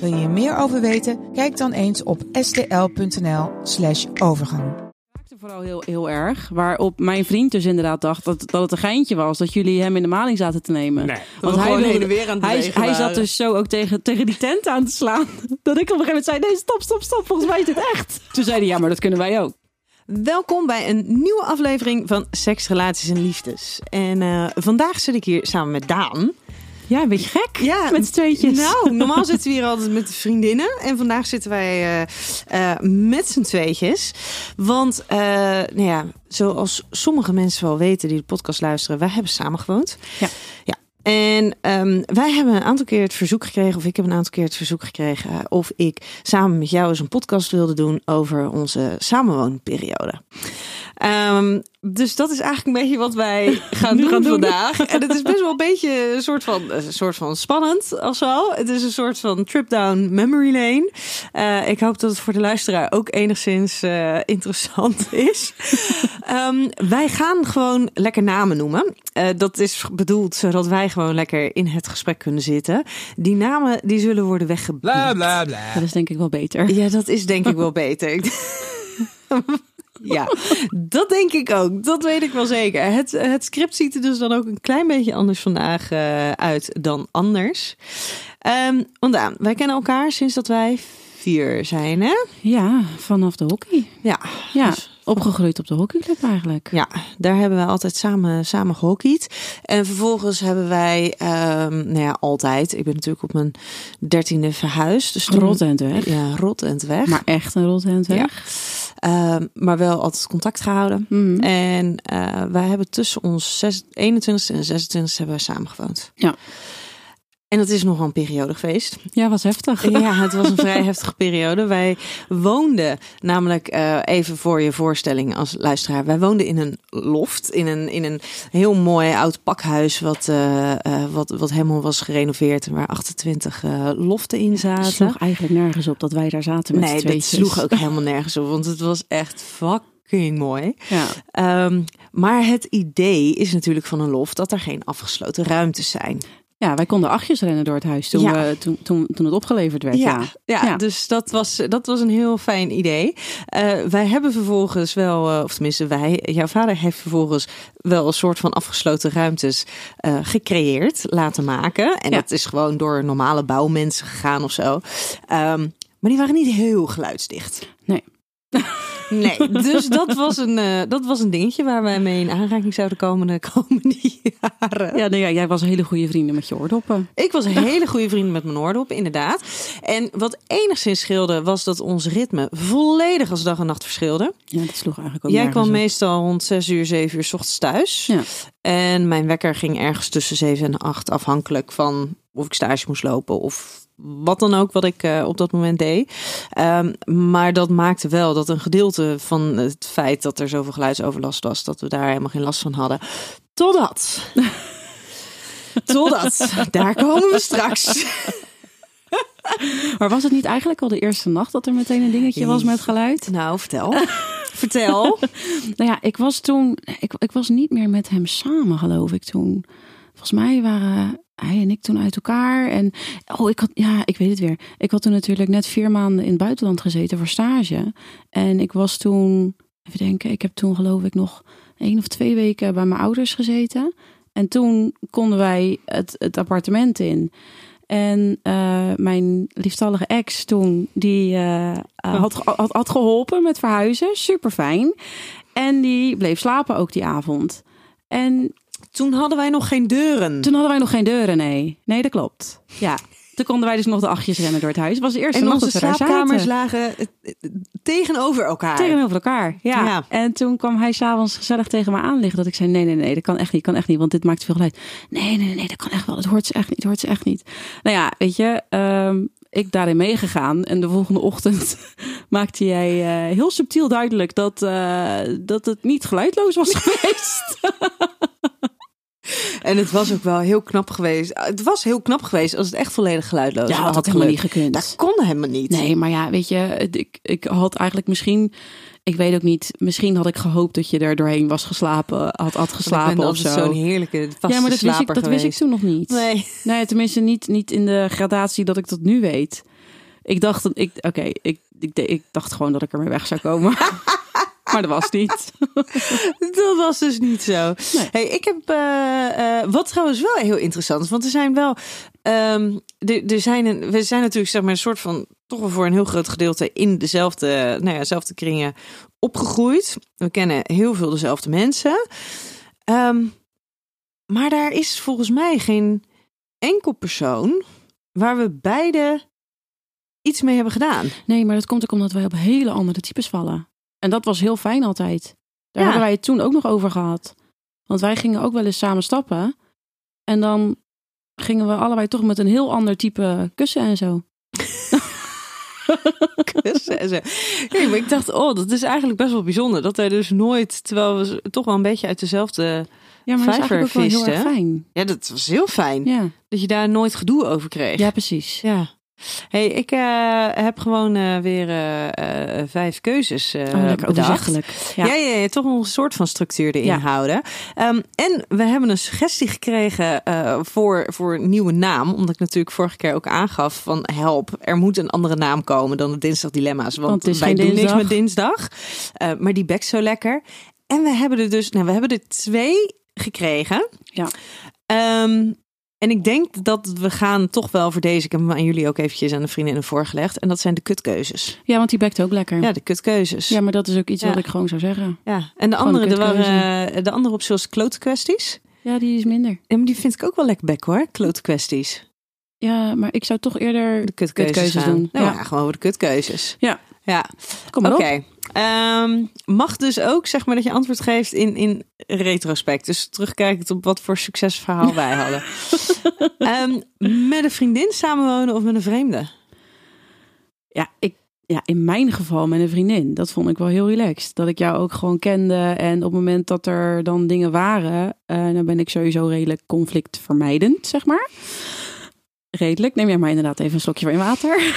Wil je hier meer over weten? Kijk dan eens op stl.nl/slash overgang. raakte vooral heel, heel erg. Waarop mijn vriend dus inderdaad dacht dat, dat het een geintje was. Dat jullie hem in de maling zaten te nemen. Nee, Want hij, gewoon wilde- weer aan het hij, hij zat dus zo ook tegen, tegen die tent aan te slaan. Dat ik op een gegeven moment zei, nee stop, stop, stop. Volgens mij is dit echt. Toen zei hij, ja maar dat kunnen wij ook. Welkom bij een nieuwe aflevering van Seks, Relaties en Liefdes. En eh, vandaag zit ik hier samen met Daan. Ja, een beetje gek. Ja, met z'n tweetjes. Nou, normaal zitten we hier altijd met de vriendinnen. En vandaag zitten wij eh, eh, met z'n tweetjes. Want, eh, nou ja, zoals sommige mensen wel weten die de podcast luisteren, wij hebben samen gewoond. Ja. ja. En ehm, wij hebben een aantal keer het verzoek gekregen, of ik heb een aantal keer het verzoek gekregen, of ik samen met jou eens een podcast wilde doen over onze samenwoonperiode. Ehm, dus dat is eigenlijk een beetje wat wij gaan doen gaan doen. vandaag. En het is best wel een beetje een soort van, een soort van spannend of zo. Het is een soort van trip down memory lane. Eh, ik hoop dat het voor de luisteraar ook enigszins eh, interessant is. Ehm, wij gaan gewoon lekker namen noemen. Eh, dat is bedoeld zodat wij gewoon lekker in het gesprek kunnen zitten. Die namen die zullen worden weggebliept. Bla bla bla. Dat is denk ik wel beter. Ja, dat is denk ik wel beter. Ja, dat denk ik ook. Dat weet ik wel zeker. Het, het script ziet er dus dan ook een klein beetje anders vandaag eh, uit dan anders. Want Daan, wij kennen elkaar sinds dat wij vier zijn, hè? Ja, vanaf de hockey. Ja, Ja, Dus- opgegroeid op de hockeyclub eigenlijk. ja, daar hebben we altijd samen, samen gehockeyd. En vervolgens hebben wij, ehm, nou ja, altijd. Ik ben natuurlijk op mijn dertiende verhuisd. Dus toen- Rotend weg. Ja, rot en weg. Maar echt een rotend weg. Ehm, maar wel altijd contact gehouden. Mhm. En eh, wij hebben tussen ons zes- 21ste en 26ste hebben wij samen gewoond. Ja. En dat is nogal een periode geweest. Ja, was heftig. Ja, het was een vrij heftige periode. Wij woonden namelijk, eh, even voor je voorstelling als luisteraar. Wij woonden in een loft, in een, in een heel mooi oud pakhuis. Wat, eh, eh, wat, wat helemaal was gerenoveerd en waar 28 eh, loften in Het zaten. sloeg eigenlijk nergens op dat wij daar zaten met nee, dat sloeg ook helemaal nergens op. Want het was echt fucking mooi. Ja. Ehm, maar het idee is natuurlijk van een loft dat er geen afgesloten ruimtes zijn. Ja, wij konden achtjes rennen door het huis toen, Ja. we, toen, toen, toen het opgeleverd werd. Ja, ja, Ja. dus dat was, dat was een heel fijn idee. Eh, wij hebben vervolgens wel, eh, of tenminste wij, jouw vader heeft vervolgens wel een soort van afgesloten ruimtes eh, gecreëerd, laten maken. En dat is gewoon door normale bouwmensen gegaan of zo. Ehm, maar die waren niet heel geluidsdicht. Nee. Nee, dus dat was een, eh, dat was een dingetje waar wij mee in aanraking zouden komen de komende jaren. Ja, nee, ja, jij was een hele goede vrienden met je oordoppen. Ik was een hele goede vriend met mijn oordop, inderdaad. En wat enigszins scheelde, was dat ons ritme volledig als dag en nacht verschilde. Ja, dat sloeg eigenlijk ook Jij kwam op. meestal rond 6 uur, 7 uur 's ochtends thuis. Ja. En mijn wekker ging ergens tussen 7 en 8, afhankelijk van of ik stage moest lopen of wat dan ook wat ik eh, op dat moment deed. Ehm, maar dat maakte wel dat een gedeelte van het feit dat er zoveel geluidsoverlast was, dat we daar helemaal geen last van hadden. Totdat. Totdat. Daar komen we straks. Maar was het niet eigenlijk al de eerste nacht dat er meteen een dingetje was met geluid? Nou, vertel. vertel. Nou ja, ik was toen, ik, ik was niet meer met hem samen, geloof ik toen. Volgens mij waren hij en ik toen uit elkaar. En oh, ik had, ja, ik weet het weer. Ik had toen natuurlijk net vier maanden in het buitenland gezeten voor stage. En ik was toen, even denken, ik heb toen geloof ik nog één of twee weken bij mijn ouders gezeten. En toen konden wij het, het appartement in. En eh, mijn liefstallige ex toen, die eh, eh, had, had, had geholpen met verhuizen. Super fijn. En die bleef slapen ook die avond. En Toen hadden wij nog geen deuren. toen hadden wij nog geen deuren, nee. Nee, dat klopt. Ja. Toen konden wij dus nog de achtjes rennen door het huis. Het was de eerste En nacht onze dat slaapkamers lagen eh, eh, tegenover elkaar. Tegenover elkaar, ja. Ja. En toen kwam hij s'avonds gezellig tegen me aanliggen. Dat ik zei, nee, nee, nee, dat kan echt niet, kan echt niet. Want dit maakt veel geluid. Nee, nee, nee, dat kan echt wel. Dat hoort ze echt niet, dat hoort ze echt niet. Nou ja, weet je, ehm, ik daarin meegegaan. En de volgende ochtend maakte jij eh, heel subtiel duidelijk dat, dat het niet geluidloos was geweest. En het was ook wel heel knap geweest. Het was heel knap geweest als het echt volledig geluidloos Ja, had had helemaal niet gekund. Dat kon helemaal niet. Nee, maar ja, weet je, ik, ik had eigenlijk misschien, ik weet ook niet, misschien had ik gehoopt dat je er doorheen was geslapen, had, had geslapen of zo. zo'n heerlijke vaste Ja, maar dat, wist ik, dat wist ik toen nog niet. Nee. Nee, tenminste niet, niet in de gradatie dat ik dat nu weet. Ik dacht, ik, oké, ik, ik, ik dacht gewoon dat ik ermee weg zou komen. maar dat was niet. Dat was dus niet zo. Nee. Hey, ik heb eh, eh, wat trouwens wel heel interessant is, want er zijn wel, ehm, er, er zijn een, we zijn natuurlijk zeg maar een soort van toch wel voor een heel groot gedeelte in dezelfde, nou ja, dezelfde kringen opgegroeid. We kennen heel veel dezelfde mensen, Ehm, maar daar is volgens mij geen enkel persoon waar we beide iets mee hebben gedaan. Nee, maar dat komt ook omdat wij op hele andere types vallen. En dat was heel fijn altijd. Daar Ja. hebben wij het toen ook nog over gehad. Want wij gingen ook wel eens samen stappen. En dan gingen we allebei toch met een heel ander type kussen en zo. kussen en zo. Maar ik dacht, oh, dat is eigenlijk best wel bijzonder. Dat wij dus nooit, terwijl we toch wel een beetje uit dezelfde... Ja, maar Vijvervisten. fijn. Ja, dat was heel fijn. Ja, Dat je daar nooit gedoe over kreeg. ja precies. Ja. Hey, ik eh, heb gewoon eh, weer eh, vijf keuzes Oh, lekker bedacht. Ja. Ja. Ja, ja, toch een soort van structuur erin houden. Ehm, en we hebben een suggestie gekregen voor, voor een nieuwe naam. Omdat ik natuurlijk vorige keer ook aangaf van help, er moet een andere naam komen dan de Dinsdag Dilemma's. Want, Want wij geen doen niks met dinsdag. Maar die bekt zo lekker. En we hebben er dus, nou we hebben er twee gekregen. Ja. Ehm, en ik denk dat we gaan toch wel voor deze. Ik heb hem aan jullie ook eventjes aan de vriendinnen voorgelegd. En dat zijn de kutkeuzes. ja, want die bekt ook lekker. Ja, de kutkeuzes. Ja, maar dat is ook iets Ja. wat ik gewoon zou zeggen. Ja, en de Gewoon andere, de, waren, de andere op zoals klote kwesties. Ja, die is minder. Ja, maar die vind ik ook wel lekker bek hoor, klote kwesties. Ja, maar ik zou toch eerder De kutkeuzes, doen, Nou, ja. ja. gewoon voor de kutkeuzes. Ja. Ja, Kom maar op. Ehm, mag dus ook zeg maar dat je antwoord geeft in, in retrospect. Dus terugkijkend op wat voor succesverhaal wij hadden. Ehm, met een vriendin samenwonen of met een vreemde? Ja, ik, ja, in mijn geval met een vriendin. Dat vond ik wel heel relaxed. Dat ik jou ook gewoon kende. En op het moment dat er dan dingen waren, eh, dan ben ik sowieso redelijk conflictvermijdend, zeg maar. Redelijk. Neem jij maar inderdaad even een slokje van je water.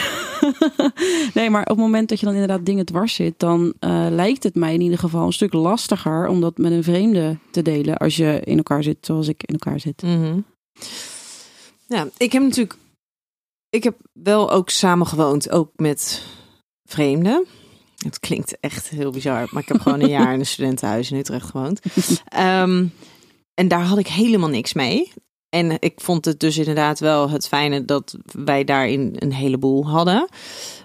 nee, maar op het moment dat je dan inderdaad dingen dwars zit, dan eh, lijkt het mij in ieder geval een stuk lastiger om dat met een vreemde te delen. Als je in elkaar zit zoals ik in elkaar zit. Mhm. Ja, ik heb natuurlijk. Ik heb wel ook samen gewoond, ook met vreemden. Het klinkt echt heel bizar, maar ik heb gewoon een jaar in een studentenhuis in Utrecht gewoond. Ehm, en daar had ik helemaal niks mee. En ik vond het dus inderdaad wel het fijne dat wij daarin een heleboel hadden.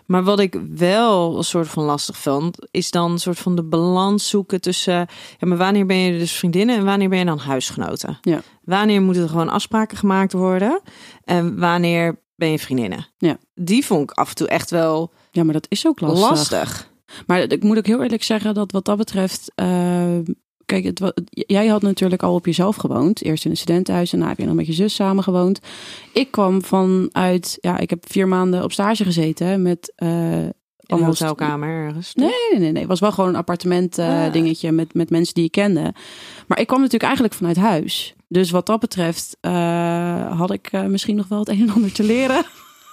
Maar wat ik wel een soort van lastig vond, is dan een soort van de balans zoeken tussen. Ja, maar wanneer ben je dus vriendinnen en wanneer ben je dan huisgenoten? Ja. Wanneer moeten er gewoon afspraken gemaakt worden? En wanneer ben je vriendinnen? Ja. Die vond ik af en toe echt wel Ja, maar dat is ook lastig. lastig. Maar ik moet ook heel eerlijk zeggen dat wat dat betreft. eh, kijk, het, jij had natuurlijk al op jezelf gewoond. Eerst in een studentenhuis en daarna heb je nog met je zus samen gewoond. Ik kwam vanuit. Ja, ik heb vier maanden op stage gezeten met. In een hotelkamer ergens. Nee, nee, nee, nee. Het was wel gewoon een appartement eh, Ah. dingetje met, met mensen die ik kende. Maar ik kwam natuurlijk eigenlijk vanuit huis. Dus wat dat betreft eh, had ik misschien nog wel het een en ander te leren.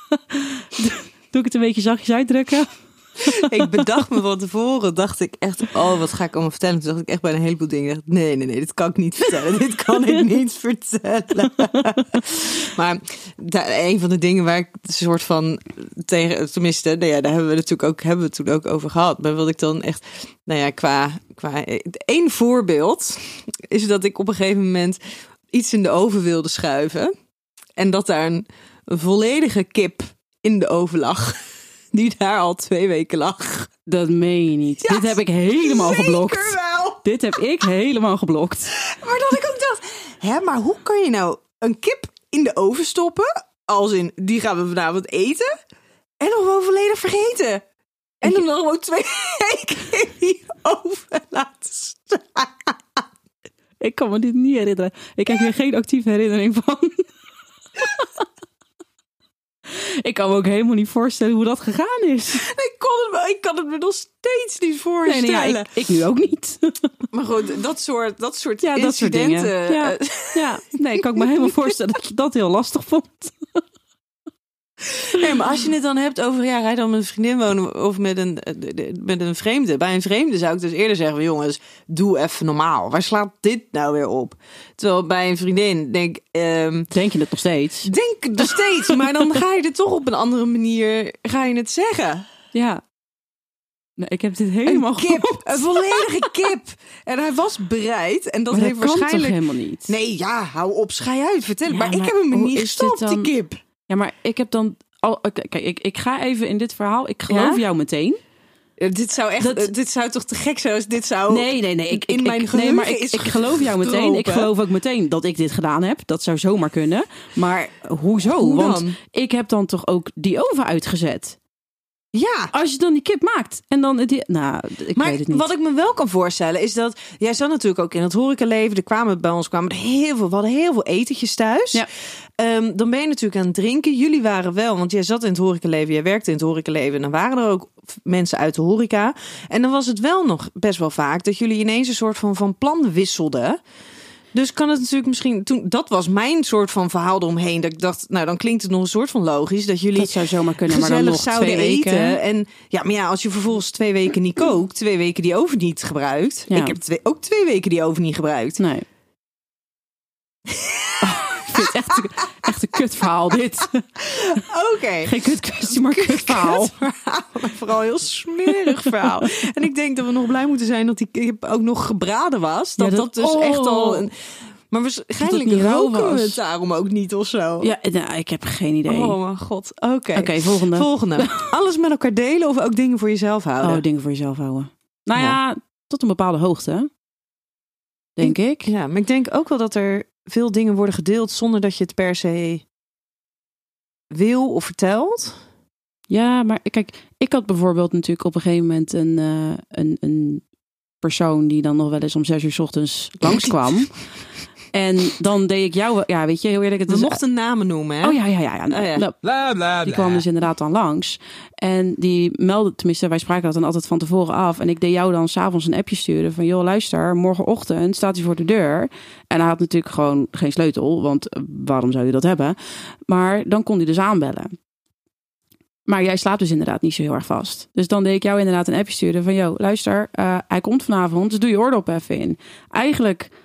Doe ik het een beetje zachtjes uitdrukken? ik bedacht me van tevoren, dacht ik echt, oh, wat ga ik allemaal vertellen? Toen dacht ik echt bij een heleboel dingen, dacht, nee, nee, nee, dit kan ik niet vertellen. dit kan ik niet vertellen. maar een van de dingen waar ik een soort van tegen, tenminste, nou ja, daar hebben we natuurlijk ook, hebben we toen ook over gehad. Maar wat ik dan echt, nou ja, qua, qua één voorbeeld is dat ik op een gegeven moment iets in de oven wilde schuiven en dat daar een volledige kip in de oven lag. Die daar al twee weken lag. Dat meen je niet. Ja, Dit heb ik helemaal geblokt. Wel. Dit heb ik helemaal geblokt. Maar dat ik ook dacht, hè, maar hoe kan je nou een kip in de oven stoppen? Als in, die gaan we vanavond eten. En nog wel volledig vergeten. En dan nog gewoon twee weken in die oven laten staan. Ik kan me dit niet herinneren. Ik heb hier geen actieve herinnering van. Ik kan me ook helemaal niet voorstellen hoe dat gegaan is. Ik, kon het, ik kan het me nog steeds niet voorstellen. nee, ja, ik, ik nu ook niet. Maar goed, dat soort, dat soort Ja, dat soort dingen. incidenten. Ja. eh, Ja, nee, ik kan me helemaal voorstellen dat je dat heel lastig vond. Nee, maar als je het dan hebt over, ja, ga je dan met een vriendin wonen of met een, eh, met een vreemde. Bij een vreemde zou ik dus eerder zeggen, jongens, doe even normaal. Waar slaat dit nou weer op? Terwijl bij een vriendin denk, ehm, Denk je het nog steeds? denk er steeds, maar dan ga je er toch op een andere manier, ga je het zeggen. Ja. Nee, ik heb dit helemaal Een kip, een volledige kip. En hij was bereid en dat Maar heeft dat waarschijnlijk... helemaal niet? Nee, ja, hou op, schei uit, vertel. Ja, maar, ik heb hem niet gestopt, dan? die kip. Ja, maar ik heb dan... Al, kijk, kijk, ik, ik ga even in dit verhaal. Ik geloof Ja? jou meteen. Ja, Dit zou echt, Dat- eh, dit zou toch te gek zijn als dit zou... Nee, nee, nee. Ik, in ik, mijn ik, nee, maar ik, ik geloof jou meteen. Ik geloof ook meteen dat ik dit gedaan heb. Dat zou zomaar kunnen. Maar hoezo? Hoe Want ik heb dan toch ook die oven uitgezet. Ja, Als je dan die kip maakt en dan die, nou, ik maar weet het niet. wat ik me wel kan voorstellen is dat jij zat natuurlijk ook in het horecaleven. Er kwamen bij ons kwamen er heel veel, we hadden heel veel etentjes thuis. Ja. Ehm, dan ben je natuurlijk aan het drinken. Jullie waren wel, want jij zat in het horecaleven, jij werkte in het horecaleven. En dan waren er ook mensen uit de horeca. En dan was het wel nog best wel vaak dat jullie ineens een soort van, van plan wisselden. Dus kan het natuurlijk misschien toen dat was mijn soort van verhaal eromheen. Dat ik dacht, nou dan klinkt het nog een soort van logisch dat jullie dat zou zomaar kunnen, maar dan nog zouden twee weken. eten. En ja, maar ja, als je vervolgens twee weken niet kookt, twee weken die oven niet gebruikt. Ja. Ik heb twee, ook twee weken die oven niet gebruikt. Nee. Oh, ik vind het echt, kut verhaal dit. Oké. Geen kut kwestie, maar kut verhaal. Vooral een heel smerig verhaal. en ik denk dat we nog blij moeten zijn dat die kip ook nog gebraden was. Dat Ja, dat, dat- dus oh. echt al... Een, maar waarschijnlijk roken we het daarom ook niet of zo. Ja, nou, ik heb geen idee. Oh mijn god. Oké. Oké, volgende. Volgende. Alles met elkaar delen of ook dingen voor jezelf houden? Oh, dingen voor jezelf houden. Nou Ja. ja, tot een bepaalde hoogte. Denk ik. Ja, maar ik denk ook wel dat er veel dingen worden gedeeld zonder dat je het per se wil of vertelt. Ja, maar kijk, ik had bijvoorbeeld natuurlijk op een gegeven moment een, eh, een, een persoon die dan nog wel eens om zes uur 's ochtends langskwam. En dan deed ik jou, ja, weet je, heel eerlijk, het We is. mochten namen noemen, hè? Oh ja, ja, ja. ja. Oh, ja. Nou, Bla bla Die kwam dus inderdaad dan langs. En die meldde, tenminste, wij spraken dat dan altijd van tevoren af. En ik deed jou dan s'avonds een appje sturen van... joh, luister, morgenochtend staat hij voor de deur. En hij had natuurlijk gewoon geen sleutel, want eh, waarom zou je dat hebben? Maar dan kon hij dus aanbellen. Maar jij slaapt dus inderdaad niet zo heel erg vast. Dus dan deed ik jou inderdaad een appje sturen van... joh, luister, eh, hij komt vanavond, dus doe je oordop even in. Eigenlijk...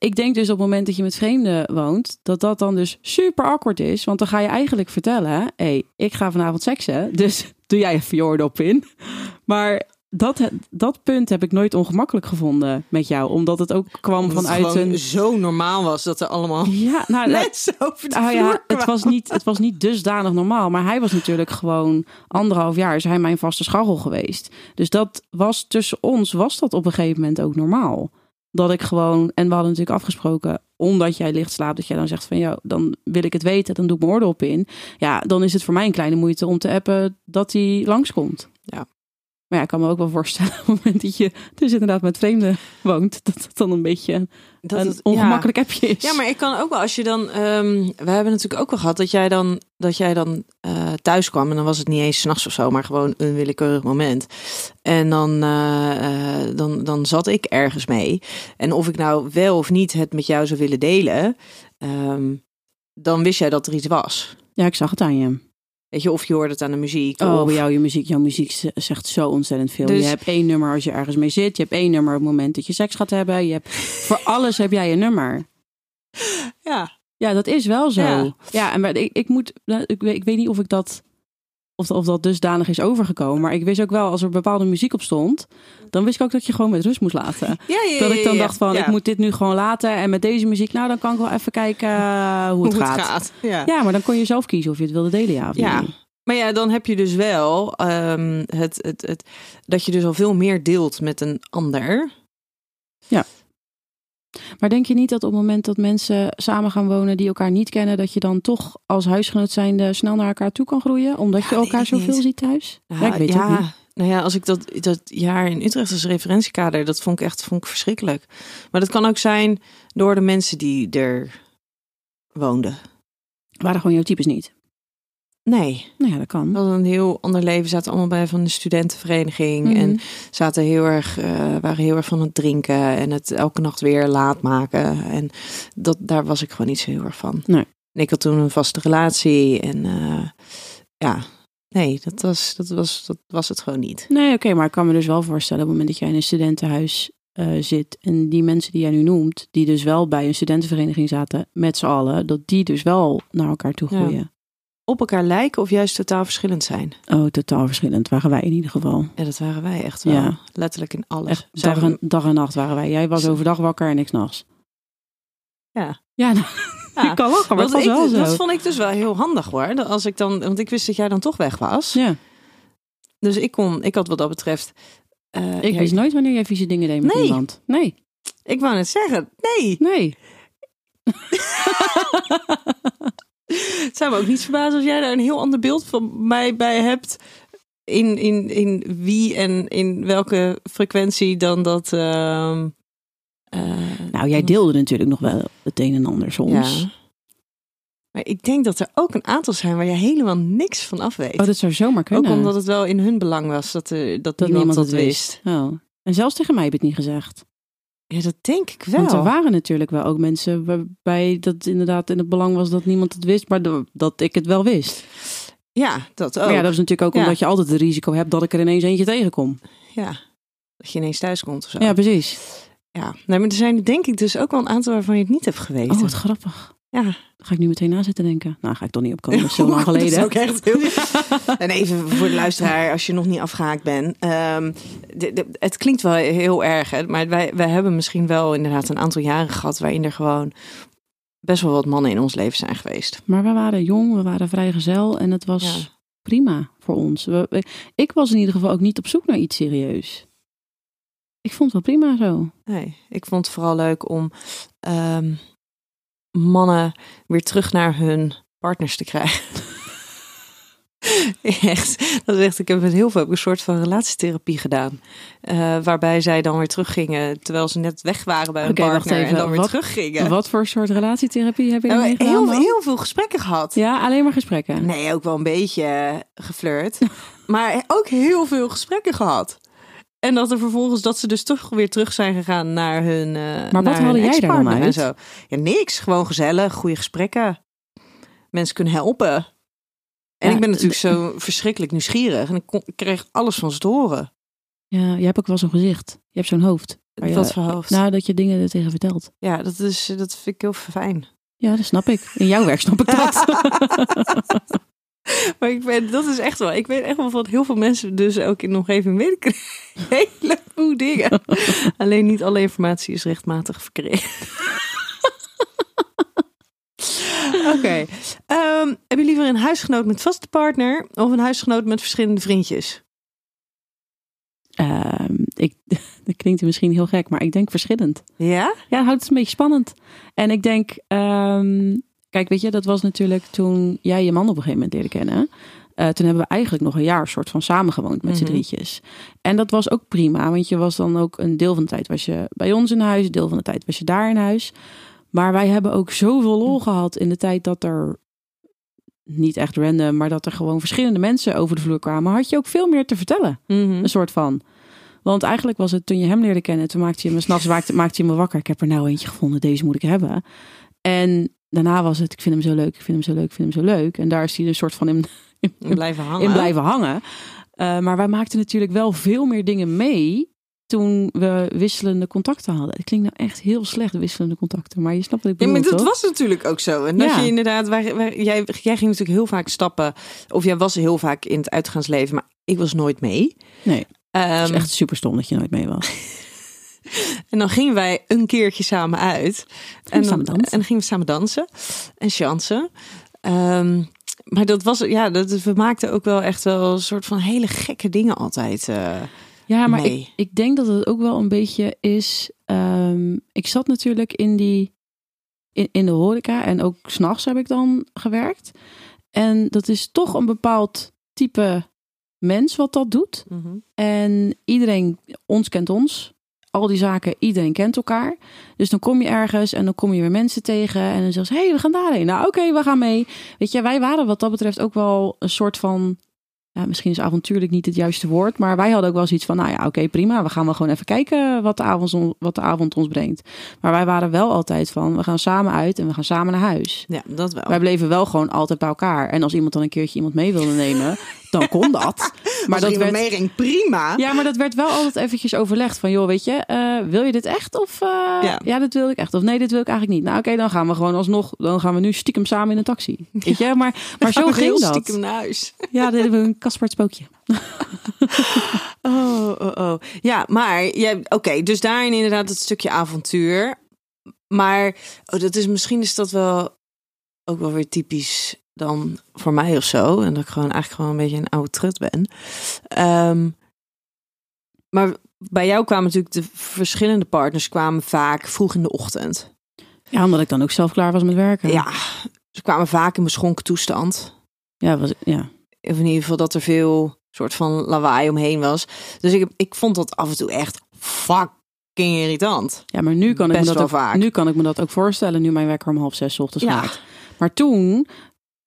Ik denk dus op het moment dat je met vreemden woont, dat dat dan dus super awkward is. Want dan ga je eigenlijk vertellen: hé, hey, ik ga vanavond seksen, dus doe jij even je oordop in. Maar dat, dat punt heb ik nooit ongemakkelijk gevonden met jou, omdat het ook kwam Omdat vanuit een. zo normaal was dat er allemaal Ja, nou, dat- mensen over de nou ja, het was, niet, het was niet dusdanig normaal. Maar hij was natuurlijk gewoon anderhalf jaar is hij mijn vaste scharrel geweest. Dus dat was tussen ons, was dat op een gegeven moment ook normaal. Dat ik gewoon, en we hadden natuurlijk afgesproken, omdat jij licht slaapt, dat jij dan zegt van, ja, dan wil ik het weten, dan doe ik mijn orde op in. Ja, dan is het voor mij een kleine moeite om te appen dat hij langskomt. Ja. Maar ja, ik kan me ook wel voorstellen, op het moment dat je dus inderdaad met vreemden woont, dat het dan een beetje Dat een het- ongemakkelijk appje is. Ja, maar ik kan ook wel als je dan. ehm, we hebben natuurlijk ook wel gehad dat jij dan dat jij dan eh, thuis kwam en dan was het niet eens s'nachts of zo, maar gewoon een willekeurig moment. En dan, eh, eh, dan, dan zat ik ergens mee. En of ik nou wel of niet het met jou zou willen delen, ehm, dan wist jij dat er iets was. Ja, ik zag het aan je. Weet je, of je hoorde het aan de muziek. Oh, of... bij jou, je muziek, jouw muziek zegt zo ontzettend veel. Dus- Je hebt één nummer als je ergens mee zit. Je hebt één nummer op het moment dat je seks gaat hebben. Je hebt, voor alles heb jij een nummer. Ja. Ja, dat is wel zo. Ja. Ja, en maar ik, ik moet, ik weet, ik weet niet of ik dat, of, of dat dusdanig is overgekomen. Maar ik wist ook wel, als er bepaalde muziek op stond, dan wist ik ook dat je gewoon met rust moest laten. Ja, ja, Dat ik dan ja, dacht van, ja. ik moet dit nu gewoon laten. En met deze muziek, nou, dan kan ik wel even kijken eh, hoe het gaat. Ja. Ja, maar dan kon je zelf kiezen of je het wilde delen, ja of Ja. nee. Maar ja, dan heb je dus wel ehm, het, het, het, dat je dus al veel meer deelt met een ander. Maar denk je niet dat op het moment dat mensen samen gaan wonen die elkaar niet kennen, dat je dan toch als huisgenoot zijnde snel naar elkaar toe kan groeien? Omdat je elkaar zoveel niet. ziet thuis? Nou, ja, ik weet het niet. Nou ja, als ik dat, dat jaar in Utrecht als referentiekader, dat vond ik echt vond ik verschrikkelijk. Maar dat kan ook zijn door de mensen die er woonden. Waren gewoon jouw types niet. Nee, Nou ja, dat kan. hadden een heel ander leven. Zaten allemaal bij van de studentenvereniging. Mhm. En zaten heel erg, eh, waren heel erg van het drinken. En het elke nacht weer laat maken. En dat, daar was ik gewoon niet zo heel erg van. Nee. En ik had toen een vaste relatie. En eh, ja, nee, dat was, dat, was, dat was het gewoon niet. Nee, oké, maar ik kan me dus wel voorstellen op het moment dat jij in een studentenhuis eh, zit en die mensen die jij nu noemt, die dus wel bij een studentenvereniging zaten met z'n allen, dat die dus wel naar elkaar toe Ja. Op elkaar lijken of juist totaal verschillend zijn. Oh, totaal verschillend waren wij in ieder geval. Ja, dat waren wij echt wel. Ja. Letterlijk in alles. Echt dag en, dag en nacht waren wij. Jij was overdag wakker en ik s'nachts. Ja. Ja, nou, Ja. ik kan lachen, maar ik, wel zo. dat vond ik dus wel heel handig hoor. Dat Als ik dan, want ik wist dat jij dan toch weg was. Ja, Dus ik kon, ik had wat dat betreft. eh, ik ja, wist nooit wanneer jij vieze dingen deed met Nee. iemand. Nee, ik wou net zeggen, nee. nee. Het zou me ook niet verbazen als jij daar een heel ander beeld van mij bij hebt. In, in, in wie en in welke frequentie dan dat. ehm, eh, Nou, jij deelde natuurlijk nog wel het een en ander soms. Ja. Maar ik denk dat er ook een aantal zijn waar je helemaal niks van af weet. Oh, dat zou zomaar kunnen. ook omdat het wel in hun belang was dat, er dat, dat niemand, dat wist. Oh. En zelfs tegen mij heb je het niet gezegd. Ja, dat denk ik wel. Want er waren natuurlijk wel ook mensen waarbij dat inderdaad in het belang was dat niemand het wist, maar dat ik het wel wist. Ja, dat ook. Maar ja, dat is natuurlijk ook Ja. omdat je altijd het risico hebt dat ik er ineens eentje tegenkom. Ja. Dat je ineens thuis komt of zo. Ja, precies. ja. Nee, maar er zijn denk ik dus ook wel een aantal waarvan je het niet hebt geweten. Oh, wat grappig. Ja. Daar ga ik nu meteen na zitten denken. Nou, ga ik toch niet opkomen. Dat is zo lang geleden. Dat is ook echt heel... En even voor de luisteraar, als je nog niet afgehaakt bent. ehm, de- de- het klinkt wel heel erg, hè, maar wij, wij hebben misschien wel inderdaad een aantal jaren gehad... waarin er gewoon best wel wat mannen in ons leven zijn geweest. Maar we waren jong, we waren vrijgezel en het was Ja. prima voor ons. We- ik was in ieder geval ook niet op zoek naar iets serieus. Ik vond het wel prima zo. Nee, ik vond het vooral leuk om ehm, mannen weer terug naar hun partners te krijgen. echt, dat is echt. Ik heb met heel veel een soort van relatietherapie gedaan. Eh, waarbij zij dan weer teruggingen terwijl ze net weg waren bij hun partner. even. En dan weer Wat- teruggingen. Wat voor soort relatietherapie heb je Nou, heel, dan? heel veel gesprekken gehad. Ja, alleen maar gesprekken. Nee, ook wel een beetje geflirt. maar ook heel veel gesprekken gehad. En dat er vervolgens dat ze dus toch weer terug zijn gegaan naar hun. eh wat naar haalde jij daar dan en zo. Ja, niks. Gewoon gezellig, goede gesprekken. Mensen kunnen helpen. En Ja, ik ben natuurlijk zo verschrikkelijk nieuwsgierig. En ik, kon, ik kreeg alles van ze te horen. Ja, je hebt ook wel zo'n gezicht. Je hebt zo'n hoofd. Wat voor hoofd. Nou, dat je dingen er tegen vertelt. ja, dat, is, dat vind ik heel fijn. Ja, dat snap ik. In jouw werk snap ik dat. Maar ik ben, dat is echt wel. Ik weet echt wel van heel veel mensen, dus ook in de omgeving, weet ik een heleboel dingen. Alleen niet alle informatie is rechtmatig verkregen. Oké. Ehm, heb je liever een huisgenoot met vaste partner of een huisgenoot met verschillende vriendjes? Ehm, ik, dat klinkt misschien heel gek, maar ik denk verschillend. Ja? Ja, houdt het een beetje spannend. En ik denk, ehm, kijk, weet je, dat was natuurlijk toen jij je man op een gegeven moment leerde kennen. Eh, toen hebben we eigenlijk nog een jaar soort van samengewoond met z'n Mhm. drietjes. En dat was ook prima, want je was dan ook een deel van de tijd was je bij ons in huis, een deel van de tijd was je daar in huis. Maar wij hebben ook zoveel lol gehad in de tijd dat er niet echt random, maar dat er gewoon verschillende mensen over de vloer kwamen. Had je ook veel meer te vertellen. Mhm. Een soort van. Want eigenlijk was het toen je hem leerde kennen, toen maakte je me s'nachts maakte, maakte je me wakker. Ik heb er nou eentje gevonden, deze moet ik hebben. En daarna was het, ik vind hem zo leuk, ik vind hem zo leuk, ik vind hem zo leuk. En daar is hij een soort van in, in, En blijven hangen. in blijven hangen. Uh, maar wij maakten natuurlijk wel veel meer dingen mee toen we wisselende contacten hadden. Het klinkt nou echt heel slecht, wisselende contacten. Maar je snapt wat ik Ja, bedoel, maar dat toch? was natuurlijk ook zo. En dat Ja. je inderdaad, wij- jij, jij ging natuurlijk heel vaak stappen. Of jij was heel vaak in het uitgaansleven, maar ik was nooit mee. Nee, het is Ehm, echt super stom dat je nooit mee was. En dan gingen wij een keertje samen uit. En dan. En dan gingen we samen dansen en chansen. Ehm, maar dat was, ja, dat, we maakten ook wel echt wel een soort van hele gekke dingen altijd. eh. Ja, maar ik, ik denk dat het ook wel een beetje is. ehm, ik zat natuurlijk in die in, in de horeca en ook s'nachts heb ik dan gewerkt. En dat is toch een bepaald type mens wat dat doet. En iedereen, ons kent ons. Al die zaken, iedereen kent elkaar. Dus dan kom je ergens en dan kom je weer mensen tegen. En dan zeggen ze, hé, hey, we gaan daarheen. Nou, oké, we gaan mee. Weet je, wij waren wat dat betreft ook wel een soort van ja, misschien is avontuurlijk niet het juiste woord, maar wij hadden ook wel zoiets van, nou ja, oké, prima, we gaan wel gewoon even kijken wat de, avond, wat de avond ons brengt. Maar wij waren wel altijd van, we gaan samen uit en we gaan samen naar huis. Ja, dat wel. Wij bleven wel gewoon altijd bij elkaar. En als iemand dan een keertje iemand mee wilde nemen, dan kon dat. Maar dat werd prima. Ja, maar dat werd wel altijd eventjes overlegd van, joh, weet je, uh, wil je dit echt of uh, ja. ja. dit wil ik echt of nee, dit wil ik eigenlijk niet. Nou, oké, dan gaan we gewoon alsnog, dan gaan we nu stiekem samen in een taxi. Weet je, maar maar zo ging dat. Stiekem naar huis. Ja, dit hebben we een Kasper het spookje. oh, oh, oh. Ja, maar oké, dus daarin inderdaad het stukje avontuur. Maar oh, dat is misschien is dat wel ook wel weer typisch dan voor mij of zo. En dat ik gewoon eigenlijk gewoon een beetje een oude trut ben. Um, maar bij jou kwamen natuurlijk de verschillende partners kwamen vaak vroeg in de ochtend. Ja, omdat ik dan ook zelf klaar was met werken. Ja, ze kwamen vaak in beschonken toestand. Ja, was, ja. Of in ieder geval dat er veel soort van lawaai omheen was. Dus ik, ik vond dat af en toe echt fucking irritant. Ja, maar nu kan, ik me dat ook, vaak. nu kan ik me dat ook voorstellen, nu mijn wekker om half zes ochtends ja. gaat. Maar toen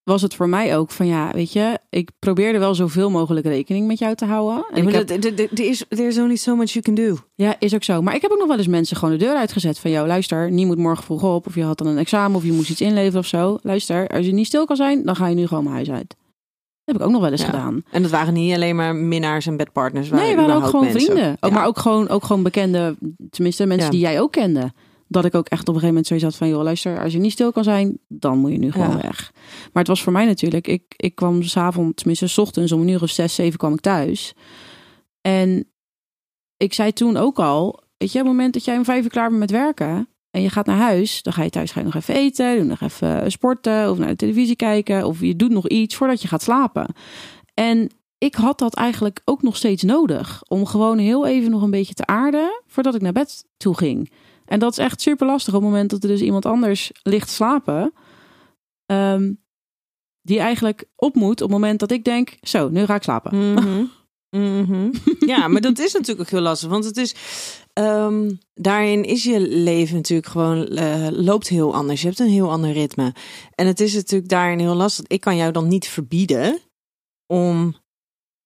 was het voor mij ook van ja, weet je, ik probeerde wel zoveel mogelijk rekening met jou te houden. En ja, er is there's only so much you can do. Ja, is ook zo. Maar ik heb ook nog wel eens mensen gewoon de deur uitgezet van jou, luister, niet moet morgen vroeg op of je had dan een examen of je moest iets inleveren of zo. Luister, als je niet stil kan zijn, dan ga je nu gewoon mijn huis uit. Dat heb ik ook nog wel eens gedaan. En dat waren niet alleen maar minnaars en bedpartners. Nee, waren ook gewoon vrienden. Ook, Maar ook gewoon, ook gewoon bekende, tenminste mensen die jij ook kende dat ik ook echt op een gegeven moment zoiets had van... joh, luister, als je niet stil kan zijn, dan moet je nu gewoon weg. Maar het was voor mij natuurlijk... ik, ik kwam s'avonds, tenminste s ochtends om een uur of zes, zeven kwam ik thuis. En ik zei toen ook al... weet je, op het moment dat jij om vijf uur klaar bent met werken... en je gaat naar huis, dan ga je thuis ga je nog even eten... doe nog even sporten of naar de televisie kijken... of je doet nog iets voordat je gaat slapen. En ik had dat eigenlijk ook nog steeds nodig... om gewoon heel even nog een beetje te aarden... voordat ik naar bed toe ging... En dat is echt super lastig op het moment dat er dus iemand anders ligt slapen. Um, die eigenlijk op moet op het moment dat ik denk, zo, nu ga ik slapen. Mhm. Mhm. Ja, maar dat is natuurlijk ook heel lastig. Want het is, um, daarin is je leven natuurlijk gewoon, uh, loopt heel anders. Je hebt een heel ander ritme. En het is natuurlijk daarin heel lastig. Ik kan jou dan niet verbieden om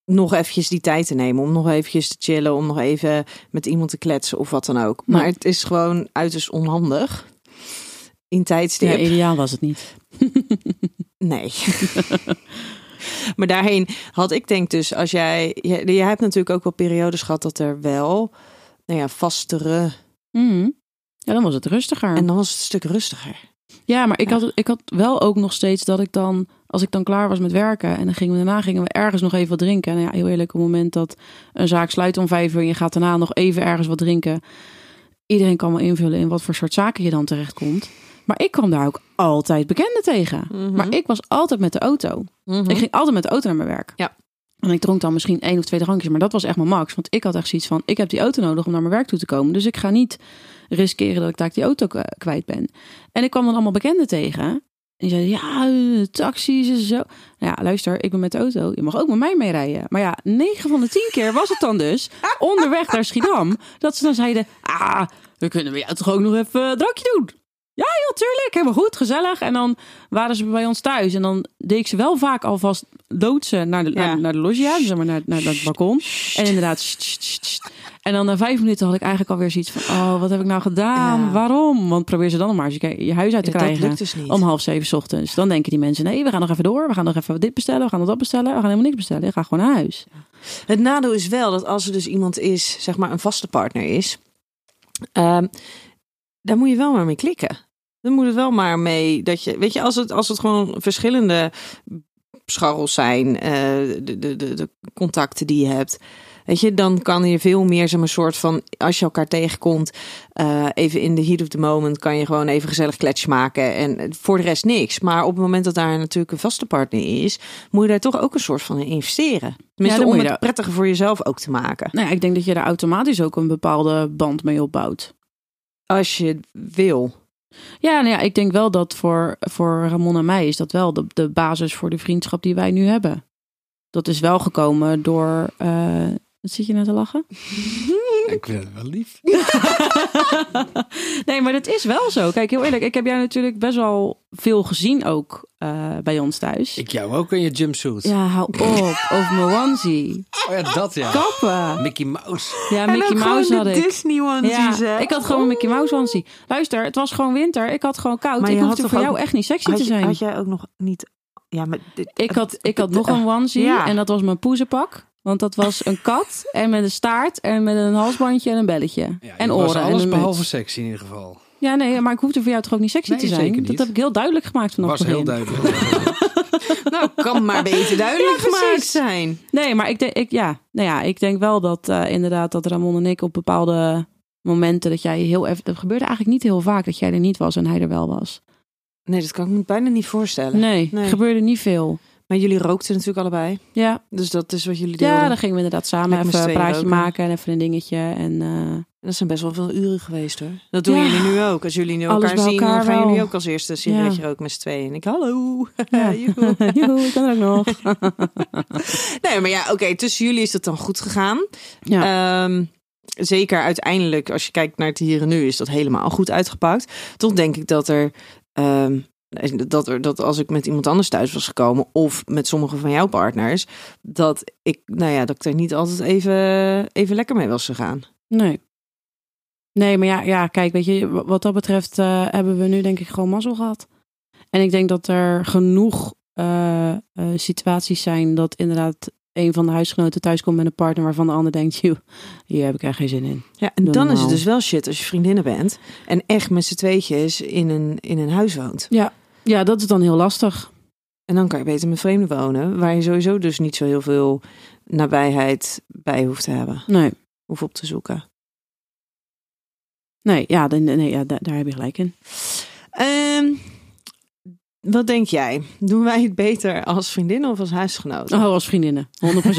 nog eventjes die tijd te nemen. Om nog eventjes te chillen. Om nog even met iemand te kletsen of wat dan ook. Maar het is gewoon uiterst onhandig. In tijdstip. Ja, ideaal was het niet. nee. maar daarheen had ik denk dus, als jij... Je, je hebt natuurlijk ook wel periodes gehad dat er wel... Nou ja, vastere... Mm. Ja, dan was het rustiger. En dan was het een stuk rustiger. Ja, maar ik, Had, ik had wel ook nog steeds dat ik dan, als ik dan klaar was met werken en dan gingen we daarna gingen we ergens nog even wat drinken. En ja, heel eerlijk, op het moment dat een zaak sluit om vijf uur en je gaat daarna nog even ergens wat drinken. Iedereen kan wel invullen in wat voor soort zaken je dan terechtkomt. Maar ik kwam daar ook altijd bekenden tegen. Mhm. Maar ik was altijd met de auto. Mhm. Ik ging altijd met de auto naar mijn werk. Ja. En ik dronk dan misschien één of twee drankjes, maar dat was echt mijn max. Want ik had echt zoiets van, ik heb die auto nodig om naar mijn werk toe te komen. Dus ik ga niet riskeren dat ik daar die auto kwijt ben. En ik kwam dan allemaal bekenden tegen. En zeiden, ja, taxis en zo. Nou ja, luister, ik ben met de auto. Je mag ook met mij meerijden. Maar ja, 9 van de 10 keer was het dan dus onderweg naar Schiedam. Dat ze dan zeiden, ah, we kunnen bij jou toch ook nog even een drankje doen. Ja, heel tuurlijk. Helemaal goed, gezellig. En dan waren ze bij ons thuis. En dan deed ik ze wel vaak alvast loodsen naar de, naar, naar, de loggia. Zeg maar naar, naar dat balkon. En inderdaad... En dan na vijf minuten had ik eigenlijk alweer zoiets van... oh, wat heb ik nou gedaan? Waarom? Want probeer ze dan nog maar eens je, je huis uit te krijgen. Dus om half zeven ochtends. Dan denken die mensen... nee, we gaan nog even door. We gaan nog even dit bestellen. We gaan nog dat bestellen. We gaan helemaal niks bestellen. Ik ga gewoon naar huis. Het nadeel is wel dat als er dus iemand is... zeg maar een vaste partner is... Um, daar moet je wel maar mee klikken. Dan moet het wel maar mee dat je, weet je, als het, als het gewoon verschillende scharrels zijn, uh, de, de, de, de contacten die je hebt. Weet je, dan kan je veel meer zo'n soort van, als je elkaar tegenkomt, uh, even in de heat of the moment, kan je gewoon even gezellig kletsje maken. En voor de rest niks. Maar op het moment dat daar natuurlijk een vaste partner is, moet je daar toch ook een soort van in investeren. Tenminste, ja, om het prettiger voor jezelf ook te maken. Nou ja, ik denk dat je daar automatisch ook een bepaalde band mee opbouwt. Als je wil. Ja, nou ja, ik denk wel dat voor, voor Ramon en mij is dat wel de, de basis voor de vriendschap die wij nu hebben. Dat is wel gekomen door, uh, Wat zit je nou te lachen? Ik vind het wel lief. nee, maar dat is wel zo. Kijk, heel eerlijk. Ik heb jou natuurlijk best wel veel gezien ook eh, bij ons thuis. Ik jou ook in je jumpsuit. Ja, hou op. Over mijn onesie. Oh ja, dat ja. Kappen. Mickey Mouse. Ja, En Mickey ook Mouse had ik. Disney onesies? Ja, ik had gewoon een Mickey Mouse onesie. Luister, het was gewoon winter. Ik had gewoon koud. Maar ik hoefde voor ook- jou echt niet sexy had, te je- zijn. had jij ook nog niet... Ja, maar dit, Ik had, ik had nog een onesie Ja. en dat was mijn poezenpak. Want dat was een kat en met een staart en met een halsbandje en een belletje. Ja, en was oren en alles een behalve sexy in ieder geval. Ja, nee, maar ik hoefde voor jou toch ook niet sexy Nee, te zijn? zeker niet. Dat heb ik heel duidelijk gemaakt vanaf Was het begin. heel duidelijk. Nou, kan maar beter duidelijk Ja, gemaakt zijn. Nee, maar ik denk, ik, ja, nou ja, ik denk wel dat eh, inderdaad dat Ramon en ik op bepaalde momenten dat jij heel even, dat gebeurde eigenlijk niet heel vaak dat jij er niet was en hij er wel was. Nee, dat kan ik me bijna niet voorstellen. Nee, Nee. gebeurde niet veel. Maar jullie rookten natuurlijk allebei. Ja, Dus dat is wat jullie deelden. ja, dan gingen we inderdaad samen Lekker even een praatje roken. maken en even een dingetje en eh, Dat zijn best wel veel uren geweest hoor. Dat doen Ja. jullie nu ook. Als jullie nu elkaar bij zien, elkaar dan gaan wel. jullie ook als eerste een sigaretje roken met z'n tweeën. En ik, hallo. Ja. Joehoe. Joehoe, ik ben er ook nog. nee, maar ja, oké. tussen jullie is dat dan goed gegaan. Ja. Ehm, zeker uiteindelijk, als je kijkt naar het hier en nu, is dat helemaal goed uitgepakt. Toch denk ik dat er. ehm, dat, er, dat als ik met iemand anders thuis was gekomen, of met sommige van jouw partners, dat ik, nou ja, dat ik er niet altijd even, even lekker mee was gegaan. Nee. Nee, maar ja, ja, kijk, weet je, wat dat betreft eh, hebben we nu denk ik gewoon mazzel gehad. En ik denk dat er genoeg eh, eh, situaties zijn dat inderdaad een van de huisgenoten thuiskomt met een partner waarvan de ander denkt, joh, hier heb ik echt geen zin in. Ja, en Doe dan is het dus wel shit als je vriendinnen bent en echt met z'n tweetjes in een, in een huis woont. Ja, dat is dan heel lastig. En dan kan je beter met vreemden wonen, waar je sowieso dus niet zo heel veel nabijheid bij hoeft te hebben, Nee, of op te zoeken. nee, ja, nee ja daar, daar heb je gelijk in. Ehm, wat denk jij? Doen wij het beter als vriendinnen of als huisgenoten? Oh, als vriendinnen, 100%.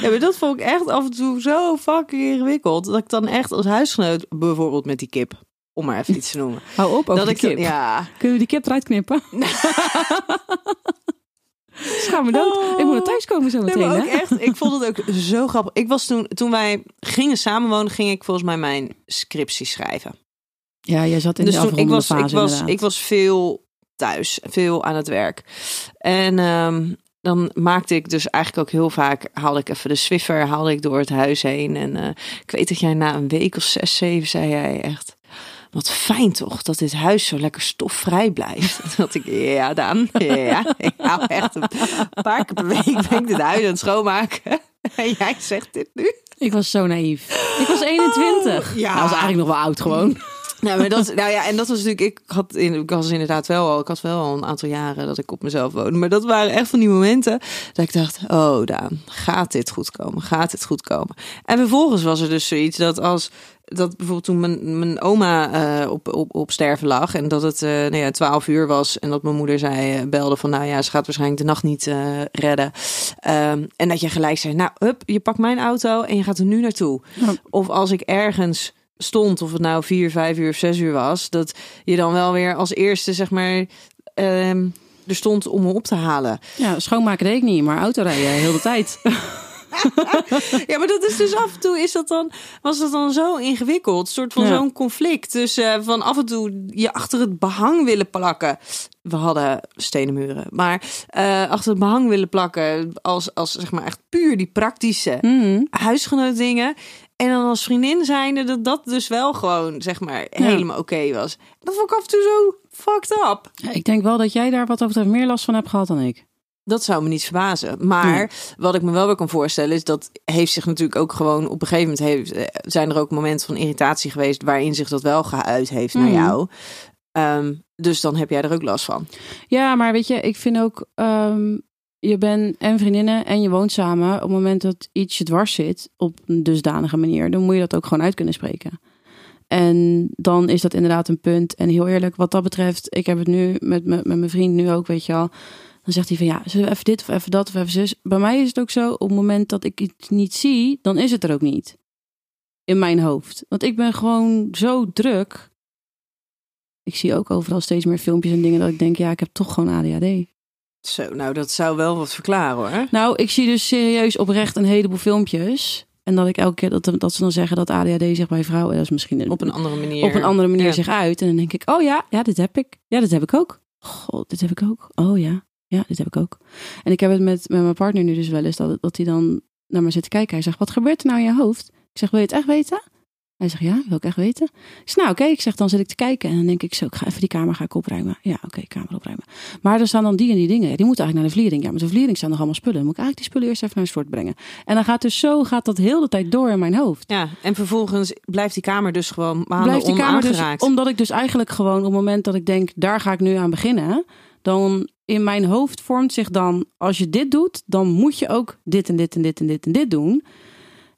Ja, maar dat vond ik echt af en toe zo fucking ingewikkeld. Dat ik dan echt als huisgenoot, bijvoorbeeld met die kip, om maar even iets te noemen. Hou op over dat die ik kip. ja, Kunnen we die kip eruit knippen? Schaam me dood. Ik moet naar thuis komen zo Nee, meteen, maar ook hè? echt, ik vond het ook zo grappig. Ik was toen, toen wij gingen samenwonen, ging ik volgens mij mijn scriptie schrijven. Ja, jij zat in dus de toen, ik was, ik, was, inderdaad. ik was veel thuis, veel aan het werk. En ehm, dan maakte ik dus eigenlijk ook heel vaak, haalde ik even de Swiffer, haalde ik door het huis heen. En eh, ik weet dat jij na een week of zes, zeven, zei jij echt... Wat fijn toch, dat dit huis zo lekker stofvrij blijft. Dat ik, ja dan, ja. Ik hou echt een paar keer per week ben ik dit huis aan het schoonmaken. En jij zegt dit nu? Ik was zo naïef. Ik was 21. Oh, ja. Nou, was eigenlijk nog wel oud gewoon. Nou, maar dat, nou ja, en dat was natuurlijk, ik had, in, ik was inderdaad wel al, ik had wel al een aantal jaren dat ik op mezelf woonde. Maar dat waren echt van die momenten dat ik dacht, oh Daan, gaat dit goed komen? Gaat dit goed komen? En vervolgens was er dus zoiets dat als, dat bijvoorbeeld toen mijn, mijn oma eh, op, op, op sterven lag en dat het eh nou ja, 12 uur was en dat mijn moeder zei, eh, belde van, nou ja, ze gaat waarschijnlijk de nacht niet eh, redden. Ehm, en dat je gelijk zei, nou, hup, je pakt mijn auto en je gaat er nu naartoe. Ja. Of als ik ergens stond, of het nou vier, vijf uur of zes uur was, dat je dan wel weer als eerste, zeg maar, ehm, er stond om me op te halen. Ja, schoonmaken deed ik niet, maar autorijden heel de tijd. Ja, maar dat is dus af en toe is dat dan, was dat dan zo ingewikkeld, een soort van Ja. zo'n conflict. Dus eh, van af en toe je achter het behang willen plakken. We hadden stenen muren, maar eh, achter het behang willen plakken als, als zeg maar echt puur die praktische huisgenoot dingen. En dan als vriendin zijnde dat dat dus wel gewoon, zeg maar, helemaal oké was. Dat vond ik af en toe zo fucked up. Ja, ik denk wel dat jij daar wat over meer last van hebt gehad dan ik. Dat zou me niet verbazen. Maar Nee. wat ik me wel weer kan voorstellen is dat heeft zich natuurlijk ook gewoon op een gegeven moment heeft, eh, zijn er ook momenten van irritatie geweest waarin zich dat wel geuit heeft naar Mhm. jou. Ehm, dus dan heb jij er ook last van. Ja, maar weet je, ik vind ook, ehm, je bent en vriendinnen en je woont samen. Op het moment dat iets je dwars zit op een dusdanige manier, dan moet je dat ook gewoon uit kunnen spreken. En dan is dat inderdaad een punt. En heel eerlijk, wat dat betreft, ik heb het nu met, me- met mijn vriend nu ook, weet je al. Dan zegt hij van ja, zullen even dit of even dat of even zus. Bij mij is het ook zo, op het moment dat ik het niet zie, dan is het er ook niet. In mijn hoofd. Want ik ben gewoon zo druk. Ik zie ook overal steeds meer filmpjes en dingen dat ik denk, ja, ik heb toch gewoon ADHD. Zo, nou dat zou wel wat verklaren hoor. Nou, ik zie dus serieus oprecht een heleboel filmpjes. En dat ik elke keer dat, dat ze dan zeggen dat ADHD zich bij vrouwen, dat is misschien een, Op een andere manier. op een andere manier Ja. zich uit. En dan denk ik, oh ja, ja, dit heb ik. Ja, dit heb ik ook. God, dit heb ik ook. Oh ja, ja, dit heb ik ook. En ik heb het met, met mijn partner nu dus wel eens, dat, dat hij dan naar me zit te kijken. Hij zegt, wat gebeurt er nou in je hoofd? Ik zeg, wil je het echt weten? Hij zegt, ja, wil ik echt weten? Ik zeg, nou oké. Ik zeg, dan zit ik te kijken. En dan denk ik zo, ik ga even die kamer ga ik opruimen. Ja, oké, kamer opruimen. Maar er staan dan die en die dingen. Die moeten eigenlijk naar de vliering. Ja, maar de vliering staan nog allemaal spullen. Dan moet ik eigenlijk die spullen eerst even naar sport brengen. En dan gaat dus zo, gaat dat heel de tijd door in mijn hoofd. Ja, en vervolgens blijft die kamer dus gewoon maanden Blijft die kamer dus, omdat ik dus eigenlijk gewoon op het moment dat ik denk, daar ga ik nu aan beginnen, dan in mijn hoofd vormt zich dan, als je dit doet, dan moet je ook dit en dit en dit en dit en dit doen.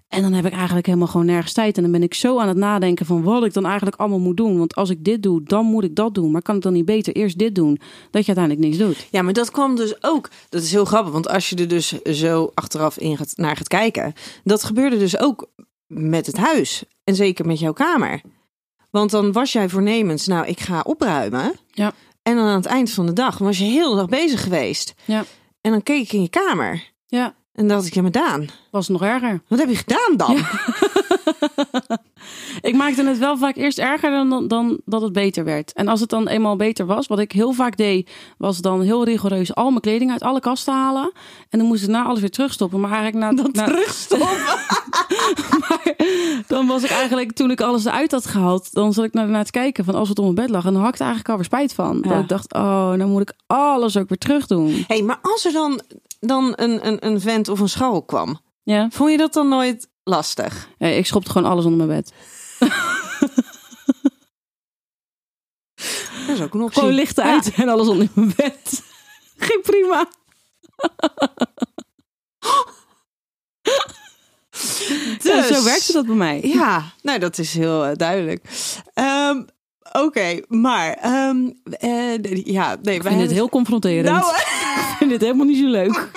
En dan heb ik eigenlijk helemaal gewoon nergens tijd. En dan ben ik zo aan het nadenken van wat ik dan eigenlijk allemaal moet doen. Want als ik dit doe, dan moet ik dat doen. Maar kan ik dan niet beter eerst dit doen, dat je uiteindelijk niks doet? Ja, maar dat kwam dus ook. Dat is heel grappig, want als je er dus zo achteraf in gaat, naar gaat kijken, dat gebeurde dus ook met het huis en zeker met jouw kamer. Want dan was jij voornemens, nou, ik ga opruimen. Ja. En dan aan het eind van de dag was je heel de dag bezig geweest. Ja. En dan keek ik in je kamer Ja, en dacht ik, ja, maar Daan, was nog erger. wat heb je gedaan dan? Ik maakte het wel vaak eerst erger dan, dan, dan dat het beter werd. En als het dan eenmaal beter was, wat ik heel vaak deed, was dan heel rigoureus al mijn kleding uit alle kasten halen. En dan moest ik na alles weer terugstoppen. Maar eigenlijk na, na Terugstoppen. maar dan was ik eigenlijk, toen ik alles eruit had gehaald, dan zat ik naar, naar het kijken van als het op mijn bed lag. En dan had ik er eigenlijk alweer spijt van. Ja. Dat ik dacht, oh, nou moet ik alles ook weer terug doen. hey, maar als er dan, dan een, een, een vent of een schouw kwam, Ja. vond je dat dan nooit lastig? Ik schopte gewoon alles onder mijn bed. Dat is ook een optie. Gewoon lichten uit en alles onder mijn bed. Ging prima. Ja, zo Dus- werkte dat bij mij. Ja, nou dat is heel eh, duidelijk. Ehm, Oké, maar eh, nee, ja, nee, Ik vind het heel confronterend. Nou, vind het helemaal niet zo leuk.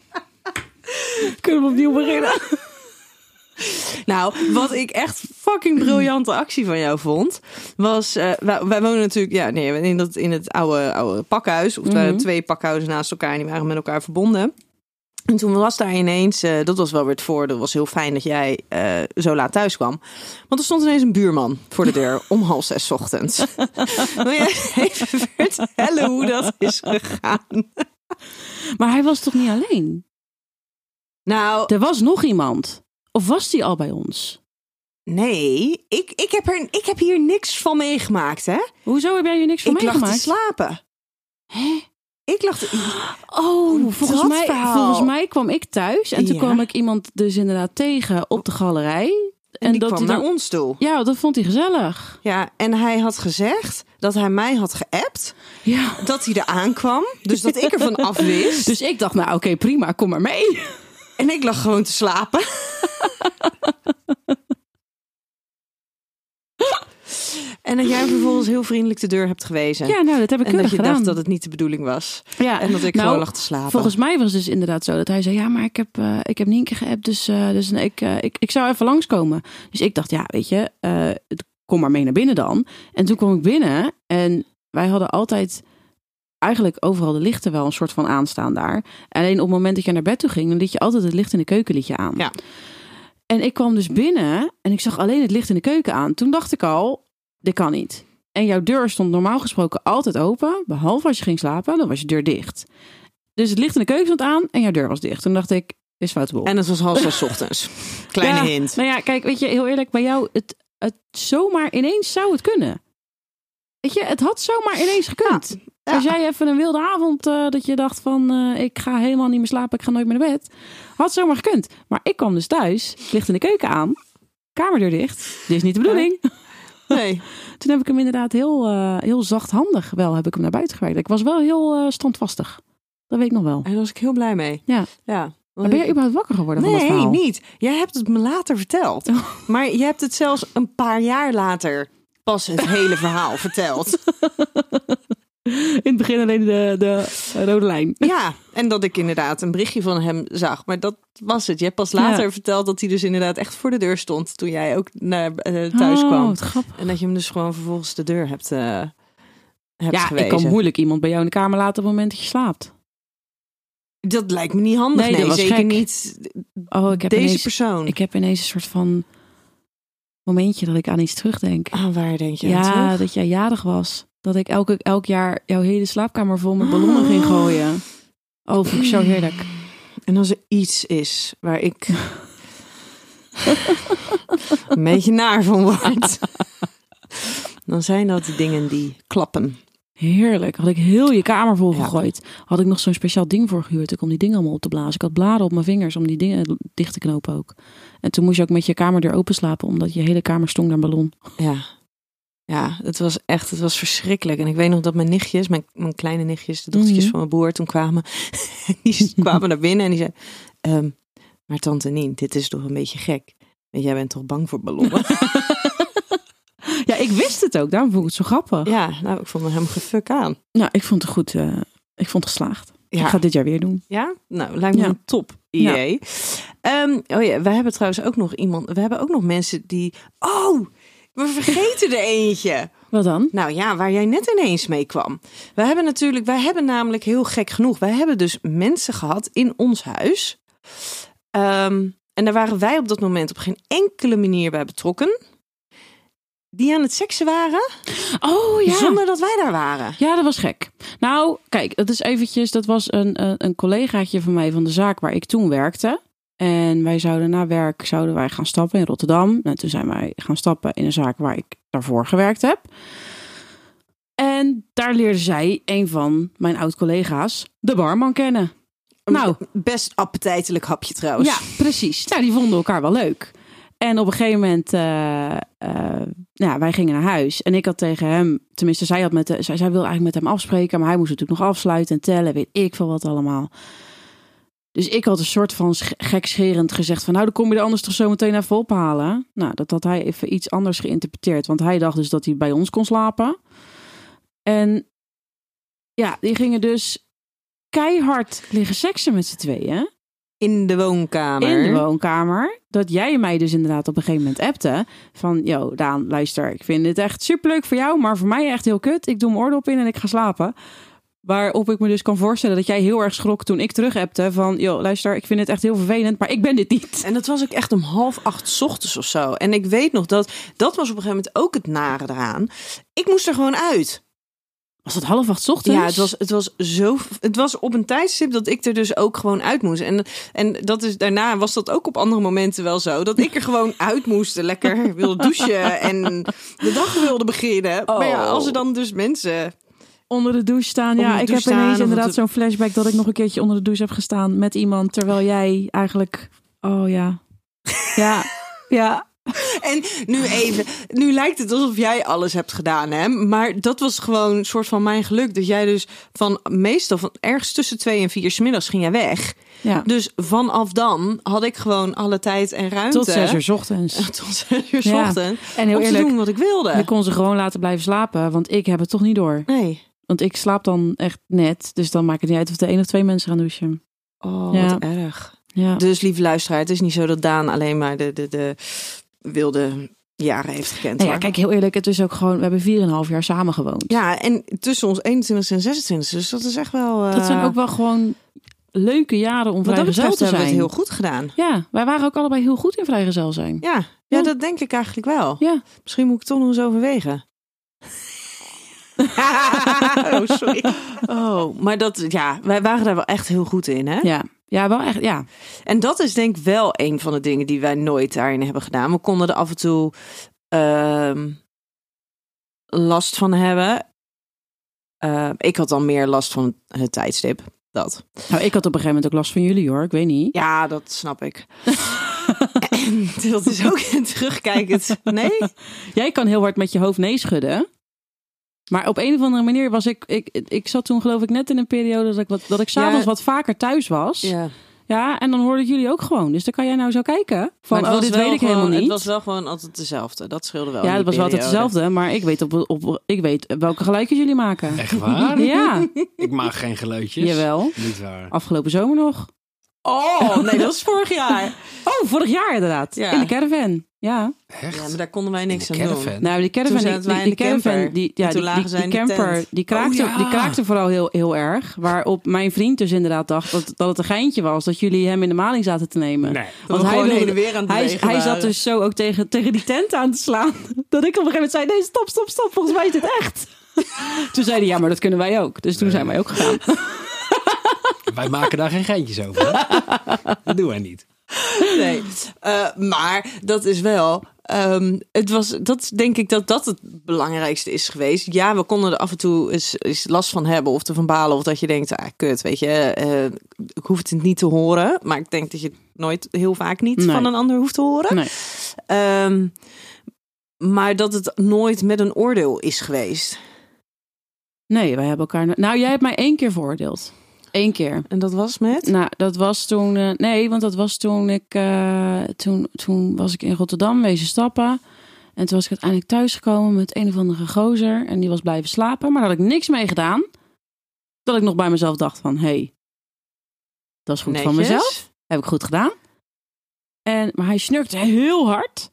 Kunnen we opnieuw beginnen? nou, wat ik echt fucking briljante actie van jou vond, was eh, wij, wij wonen natuurlijk, ja, nee, in dat in het oude oude pakhuis, of waren Mhm. twee pakhuizen naast elkaar, en die waren met elkaar verbonden. En toen was daar ineens, eh, dat was wel weer het voordeel, was heel fijn dat jij eh, zo laat thuis kwam. Want er stond ineens een buurman voor de deur om half zes 's ochtends. Wil je even vertellen hoe dat is gegaan? Maar hij was toch niet alleen? Nou, Er was nog iemand. Of was die al bij ons? nee, ik, ik, heb er, ik heb hier niks van meegemaakt, hè? Hoezo heb jij hier niks van ik lag te meegemaakt? slapen. Hè? Ik lag te... Oh, volgens mij, verhaal. volgens mij kwam ik thuis en toen Ja. kwam ik iemand dus inderdaad tegen op de galerij. En, die dat kwam hij dan, naar ons toe. Ja, dat vond hij gezellig. Ja, en hij had gezegd dat hij mij had geappt. Ja. Dat hij er aankwam. Dus dat ik ervan af wist. Dus ik dacht, nou oké, prima, kom maar mee. En ik lag gewoon te slapen. en dat jij vervolgens heel vriendelijk de deur hebt gewezen. Ja, nou, dat heb ik en dat je gedaan. dacht dat het niet de bedoeling was. ja. En dat ik Nou, gewoon lag te slapen. Volgens mij was het dus inderdaad zo dat hij zei: Ja, maar ik heb, eh, ik heb Nienke geappt, dus, eh, dus ik, eh, ik, ik zou even langskomen. Dus ik dacht: Ja, weet je, kom maar mee naar binnen dan. En toen kwam ik binnen en wij hadden altijd eigenlijk overal de lichten wel een soort van aanstaan daar. Alleen op het moment dat je naar bed toe ging, dan liet je altijd het licht in de keuken liet je aan. Ja. En ik kwam dus binnen en ik zag alleen het licht in de keuken aan. Toen dacht ik al: Dit kan niet. En jouw deur stond normaal gesproken altijd open, behalve als je ging slapen, dan was je deur dicht. Dus het licht in de keuken stond aan en jouw deur was dicht. Toen dacht ik, is fout. En het was half zes ochtends. Kleine Ja, hint. Nou ja, kijk, weet je, heel eerlijk, bij jou, het, het zomaar ineens zou het kunnen. Weet je, het had zomaar ineens gekund. Ja. Als jij even een wilde avond, eh, dat je dacht van, eh, ik ga helemaal niet meer slapen, ik ga nooit meer naar bed. Had zomaar gekund. Maar ik kwam dus thuis, licht in de keuken aan, kamerdeur dicht. Dit is niet de bedoeling. Nee. Toen heb ik hem inderdaad heel, eh, heel zachthandig wel, heb ik hem naar buiten gewerkt. Ik was wel heel eh, standvastig. Dat weet ik nog wel. En daar was ik heel blij mee. Ja. Ja. Maar ben je überhaupt wakker geworden van dat Nee, niet. Jij hebt het me later verteld. Maar je hebt het zelfs een paar jaar later pas het hele verhaal verteld. In het begin alleen de, de rode lijn. Ja, en dat ik inderdaad een berichtje van hem zag. Maar dat was het. Je hebt pas later Ja. verteld dat hij dus inderdaad echt voor de deur stond toen jij ook naar eh, thuis Oh, kwam. En dat je hem dus gewoon vervolgens de deur hebt. eh, hebt Ja, gewezen. ik kan moeilijk iemand bij jou in de kamer laten op het moment dat je slaapt. Dat lijkt me niet handig. Nee, Nee, dat was zeker gek. niet Oh, ik heb, deze ineens, persoon. ik heb ineens een soort van momentje dat ik aan iets terugdenk. Ah, waar denk je aan Ja, dat jij jarig was. Dat ik elke, elk jaar jouw hele slaapkamer vol met ballonnen ging gooien. Oh, vond ik zo heerlijk. En als er iets is waar ik een beetje naar van word, dan zijn dat de dingen die klappen. Heerlijk. Had ik heel je kamer vol Ja. gegooid. Had ik nog zo'n speciaal ding voor gehuurd om die dingen allemaal op te blazen. Ik had bladen op mijn vingers om die dingen dicht te knopen ook. En toen moest je ook met je kamerdeur open slapen, omdat je hele kamer stonk naar ballon. Ja. Ja, het was echt, het was verschrikkelijk. En ik weet nog dat mijn nichtjes, mijn, mijn kleine nichtjes, de dochtertjes Mhm. van mijn broer, toen kwamen. die kwamen naar binnen en die zeiden, ehm, maar tante Nien, dit is toch een beetje gek. Want jij bent toch bang voor ballonnen? Ja, ik wist het ook. Daarom vond ik het zo grappig. ja, nou, ik vond er helemaal gefuck aan. Nou, ik vond het goed. eh, ik vond het geslaagd. Ja. Ik ga dit jaar weer doen. Ja, nou, lijkt me Ja. een top idee. Ehm, oh ja, we hebben trouwens ook nog iemand. We hebben ook nog mensen die. Oh, we vergeten er eentje. Wat dan? Nou ja, waar jij net ineens mee kwam. We hebben natuurlijk, wij hebben namelijk heel gek genoeg. Wij hebben dus mensen gehad in ons huis. Ehm, en daar waren wij op dat moment op geen enkele manier bij betrokken. Die aan het seksen waren, Oh ja. zonder dat wij daar waren. Ja, dat was gek. Nou, kijk, dat is eventjes, dat was een, een, een collegaatje van mij van de zaak waar ik toen werkte. En wij zouden na werk zouden wij gaan stappen in Rotterdam. En toen zijn wij gaan stappen in een zaak waar ik daarvoor gewerkt heb. En daar leerde zij, een van mijn oud-collega's, de barman kennen. Nou, Best appetijtelijk hapje trouwens. ja, precies. Nou, die vonden elkaar wel leuk. En op een gegeven moment, eh, eh, ja, wij gingen naar huis. En ik had tegen hem, tenminste, zij, had met de, zij, zij wilde eigenlijk met hem afspreken. Maar hij moest natuurlijk nog afsluiten en tellen, weet ik veel wat allemaal. Dus ik had een soort van sch- gekscherend gezegd van... nou, dan kom je er anders toch zo meteen even ophalen. Nou, dat had hij even iets anders geïnterpreteerd. Want hij dacht dus dat hij bij ons kon slapen. En ja, die gingen dus keihard liggen seksen met z'n tweeën In de woonkamer. in de woonkamer. Dat jij mij dus inderdaad op een gegeven moment appte. Van, yo Daan, luister, ik vind dit echt superleuk voor jou. Maar voor mij echt heel kut. Ik doe mijn oordop in en ik ga slapen. Waarop ik me dus kan voorstellen dat jij heel erg schrok toen ik terug appte. Van, yo luister, ik vind het echt heel vervelend, maar ik ben dit niet. En dat was ook echt om half acht 's ochtends of zo. En ik weet nog dat dat was op een gegeven moment ook het nare eraan. Ik moest er gewoon uit. Was het half acht 's ochtends? Ja, het was, het was zo. Het was op een tijdstip dat ik er dus ook gewoon uit moest. En, en dat is daarna was dat ook op andere momenten wel zo. Dat ik er gewoon uit moest. Lekker wilde douchen en de dag wilde beginnen. Maar ja, Oh. als er dan dus mensen. Onder de douche staan. Onder Ja, ik heb ineens inderdaad zo'n flashback dat ik nog een keertje onder de douche heb gestaan met iemand. Terwijl jij eigenlijk... Oh ja. Ja, ja. En nu even, nu lijkt het alsof jij alles hebt gedaan, hè? Maar dat was gewoon een soort van mijn geluk. Dat jij dus van meestal van ergens tussen twee en vier 's middags ging jij weg. ja. Dus vanaf dan had ik gewoon alle tijd en ruimte. Tot zes uur 's ochtends. Tot zes uur 's Ja. ochtend. En heel om te eerlijk, doen wat ik wilde. ik kon ze gewoon laten blijven slapen, want ik heb het toch niet door. Nee. Want ik slaap dan echt net, dus dan maakt het niet uit of er één of twee mensen gaan douchen. Oh, Ja. wat erg. Ja. Dus lieve luisteraar, het is niet zo dat Daan alleen maar de, de, de wilde jaren heeft gekend. Nou ja, kijk, heel eerlijk, het is ook gewoon, we hebben 4,5 jaar samen gewoond. Ja, en tussen ons 21 en 26, dus dat is echt wel... eh, Dat zijn ook wel gewoon leuke jaren om vrijgezel te hebben we zijn. het heel goed gedaan. Ja, wij waren ook allebei heel goed in vrijgezel zijn. Ja, ja, Ja. dat denk ik eigenlijk wel. Ja. Misschien moet ik het toch nog eens overwegen. oh, sorry. Oh, maar dat, ja, wij waren daar wel echt heel goed in, hè? Ja, ja wel echt, ja. En dat is denk ik wel een van de dingen die wij nooit daarin hebben gedaan. We konden er af en toe ehm, last van hebben. Eh, ik had dan meer last van het tijdstip. Dat. Nou, ik had op een gegeven moment ook last van jullie hoor, ik weet niet. Ja, dat snap ik. dat is ook terugkijkend. Nee? Jij kan heel hard met je hoofd nee schudden. Maar op een of andere manier was ik, ik, ik zat toen geloof ik net in een periode dat ik, wat, dat ik s'avonds Ja. wat vaker thuis was. Ja. Ja, en dan hoorde ik jullie ook gewoon. Dus dan kan jij nou zo kijken. Van, Maar het oh, was dit wel weet ik gewoon- helemaal niet. Het was wel gewoon altijd dezelfde. Dat scheelde wel. ja, die was wel altijd periode. hetzelfde. Maar ik weet, op, op, ik weet welke geluidjes jullie maken. Echt waar? Ja, Ik maak geen geluidjes. jawel. Niet waar. Afgelopen zomer nog. Oh, nee, dat was vorig jaar. Oh, vorig jaar inderdaad. Ja. In de caravan. Ja. Echt? Ja, maar daar konden wij niks aan doen. Nou, die caravan, Toen die, camper. die, ja, toen die, lagen die, die camper, kraakte, Oh, ja. die kraakte vooral heel, heel erg. Waarop mijn vriend dus inderdaad dacht dat, dat het een geintje was. Dat jullie hem in de maling zaten te nemen. Nee. Want hij en weer aan hij, hij zat dus zo ook tegen, tegen die tent aan te slaan. Dat ik op een gegeven moment zei, nee, stop, stop, stop. Volgens mij is dit echt. Toen zei hij, ja, maar dat kunnen wij ook. Dus toen zijn wij ook gegaan. Wij maken daar geen geintjes over. hè? Dat doen wij niet. Nee. Eh, maar dat is wel. ehm, het was, dat denk ik dat dat het belangrijkste is geweest. Ja, we konden er af en toe eens, eens last van hebben of te van balen. Of dat je denkt, ah, kut, weet je, eh, ik hoef het niet te horen. Maar ik denk dat je het nooit heel vaak niet Nee. van een ander hoeft te horen. Nee. Ehm, maar dat het nooit met een oordeel is geweest. Nee, wij hebben elkaar... Nou, jij hebt mij één keer veroordeeld. Eén keer. En dat was met? Nou, dat was toen. eh, nee, want dat was toen ik. eh, toen, toen was ik in Rotterdam wezen stappen. En toen was ik uiteindelijk thuisgekomen met een of andere gozer. En die was blijven slapen. Maar daar had ik niks mee gedaan. Dat ik nog bij mezelf dacht: van... hé, hey, dat is goed van mezelf. Heb ik goed gedaan. En, maar hij snurkte heel hard.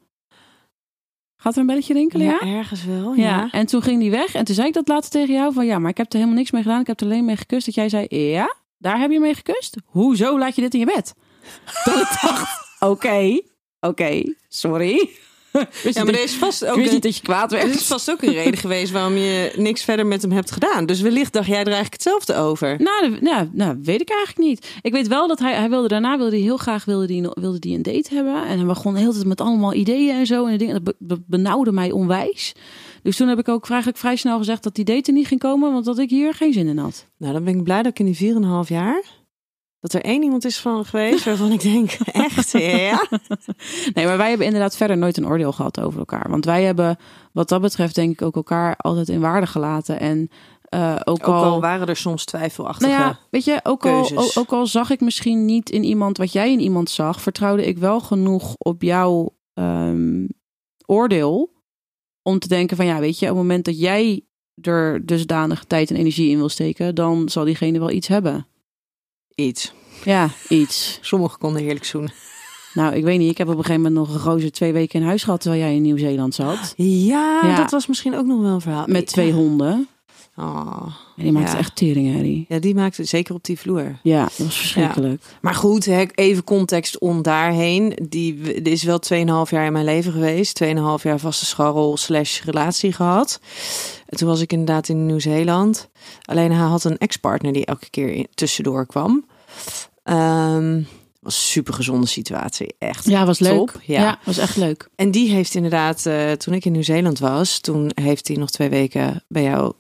Gaat er een belletje rinkelen? Ja. Ja, ergens wel. Ja. Ja. en toen ging die weg. En toen zei ik dat later tegen jou: van ja, maar ik heb er helemaal niks mee gedaan. Ik heb er alleen mee gekust. Dat jij zei: ja, daar heb je mee gekust. Hoezo laat je dit in je bed? Dat ik dacht: oké, oké, sorry. Wist Ja, maar er is vast ook wist een, niet dat je kwaad er werd. is vast ook een reden geweest waarom je niks verder met hem hebt gedaan. Dus wellicht dacht jij er eigenlijk hetzelfde over. Nou, nou, nou, weet ik eigenlijk niet. Ik weet wel dat hij, hij wilde daarna wilde hij heel graag wilde die, wilde die een date hebben. En hij begon de hele tijd met allemaal ideeën en zo. En dingen, dat be- benauwde mij onwijs. Dus toen heb ik ook eigenlijk vrij snel gezegd dat die date er niet ging komen. Want dat ik hier geen zin in had. Nou, dan ben ik blij dat ik in die 4,5 jaar... dat er één iemand is van geweest waarvan ik denk, echt, ja? Nee, maar wij hebben inderdaad verder nooit een oordeel gehad over elkaar. Want wij hebben, wat dat betreft, denk ik ook elkaar altijd in waarde gelaten. En eh, ook, Ook al al. waren er soms twijfelachtige... Nou ja, weet je, ook al, keuzes. ook al zag ik misschien niet in iemand wat jij in iemand zag, vertrouwde ik wel genoeg op jouw ehm, oordeel. Om te denken van ja, weet je, op het moment dat jij er dusdanig tijd en energie in wil steken, dan zal diegene wel iets hebben. Iets. Ja, iets. Sommigen konden heerlijk zoenen. Nou, ik weet niet. Ik heb op een gegeven moment nog een gozer twee weken in huis gehad terwijl jij in Nieuw-Zeeland zat. Ja, Ja. dat was misschien ook nog wel een verhaal. Met twee honden. Oh. En die maakte Ja. echt teringherrie. Ja, die maakte zeker op die vloer. Ja, dat was verschrikkelijk. Maar goed, even context om daarheen. Die die is wel 2,5 jaar in mijn leven geweest. 2,5 jaar vaste scharrel slash relatie gehad. En toen was ik inderdaad in Nieuw-Zeeland. Alleen hij had een ex-partner die elke keer tussendoor kwam. Ehm was een super gezonde situatie, echt. Ja, was leuk. Top, ja. ja. was echt leuk. En die heeft inderdaad, eh, toen ik in Nieuw-Zeeland was, toen heeft hij nog twee weken bij jou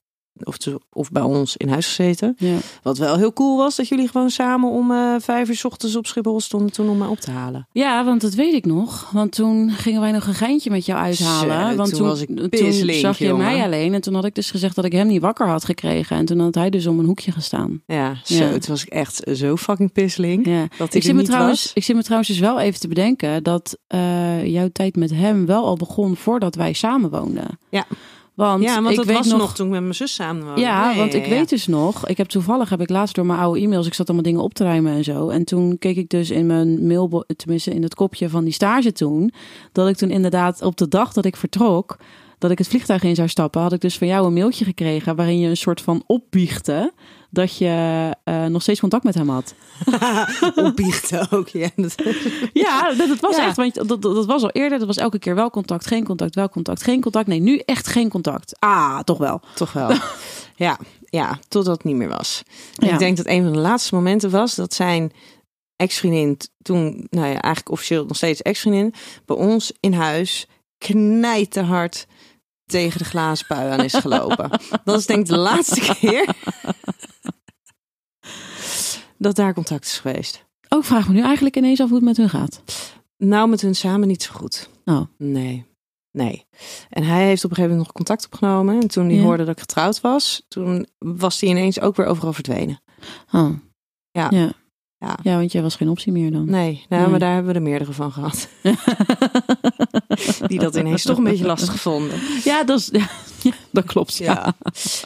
of, te- of bij ons in huis gezeten. Ja. Wat wel heel cool was, dat jullie gewoon samen om eh, vijf uur 's ochtends op Schiphol stonden toen om mij op te halen. ja, want dat weet ik nog. Want toen gingen wij nog een geintje met jou uithalen. Want toen toen, was ik toen zag je jongen. mij alleen. En toen had ik dus gezegd dat ik hem niet wakker had gekregen. En toen had hij dus om een hoekje gestaan. Ja, zo. Ja. Toen was ik echt zo fucking pisseling. Ja. Dat Ik zit, me trouwens, was. ik zit me trouwens dus wel even te bedenken dat eh, jouw tijd met hem wel al begon voordat wij samen woonden. Ja. Want, ja, want ik dat weet was nog, nog toen ik met mijn zus samen woonde. Ja, want ik ja. weet dus nog, ik heb toevallig heb ik laatst door mijn oude e-mails, ik zat allemaal dingen op te ruimen en zo. En toen keek ik dus in mijn mail, tenminste in het kopje van die stage toen, dat ik toen inderdaad op de dag dat ik vertrok, dat ik het vliegtuig in zou stappen, had ik dus van jou een mailtje gekregen waarin je een soort van opbiechte dat je eh, nog steeds contact met hem had. Opbiechten ook, ja. Dat- Ja, dat, dat was Ja. echt, want dat, dat, dat was al eerder, dat was elke keer wel contact, geen contact, wel contact, geen contact. Nee, nu echt geen contact. Ah, toch wel. Toch wel. ja, ja, totdat het niet meer was. Ja. Ik denk dat een van de laatste momenten was dat zijn ex-vriendin toen, nou ja, eigenlijk officieel nog steeds ex-vriendin, bij ons in huis knijterhard tegen de glazen aan is gelopen. dat is denk ik de laatste keer dat daar contact is geweest. Ook Oh, vraag me nu eigenlijk ineens af hoe het met hun gaat. Nou, met hun samen niet zo goed. Oh. Nee. Nee. En hij heeft op een gegeven moment nog contact opgenomen. En toen hij Ja. hoorde dat ik getrouwd was, toen was hij ineens ook weer overal verdwenen. Oh. Ja. ja. Ja. Ja, want jij was geen optie meer dan. Nee, nou, Nee. maar daar hebben we er meerdere van gehad. Die dat ineens toch een beetje lastig vonden. Ja, dat, is, ja, dat klopt. Ja. Ja.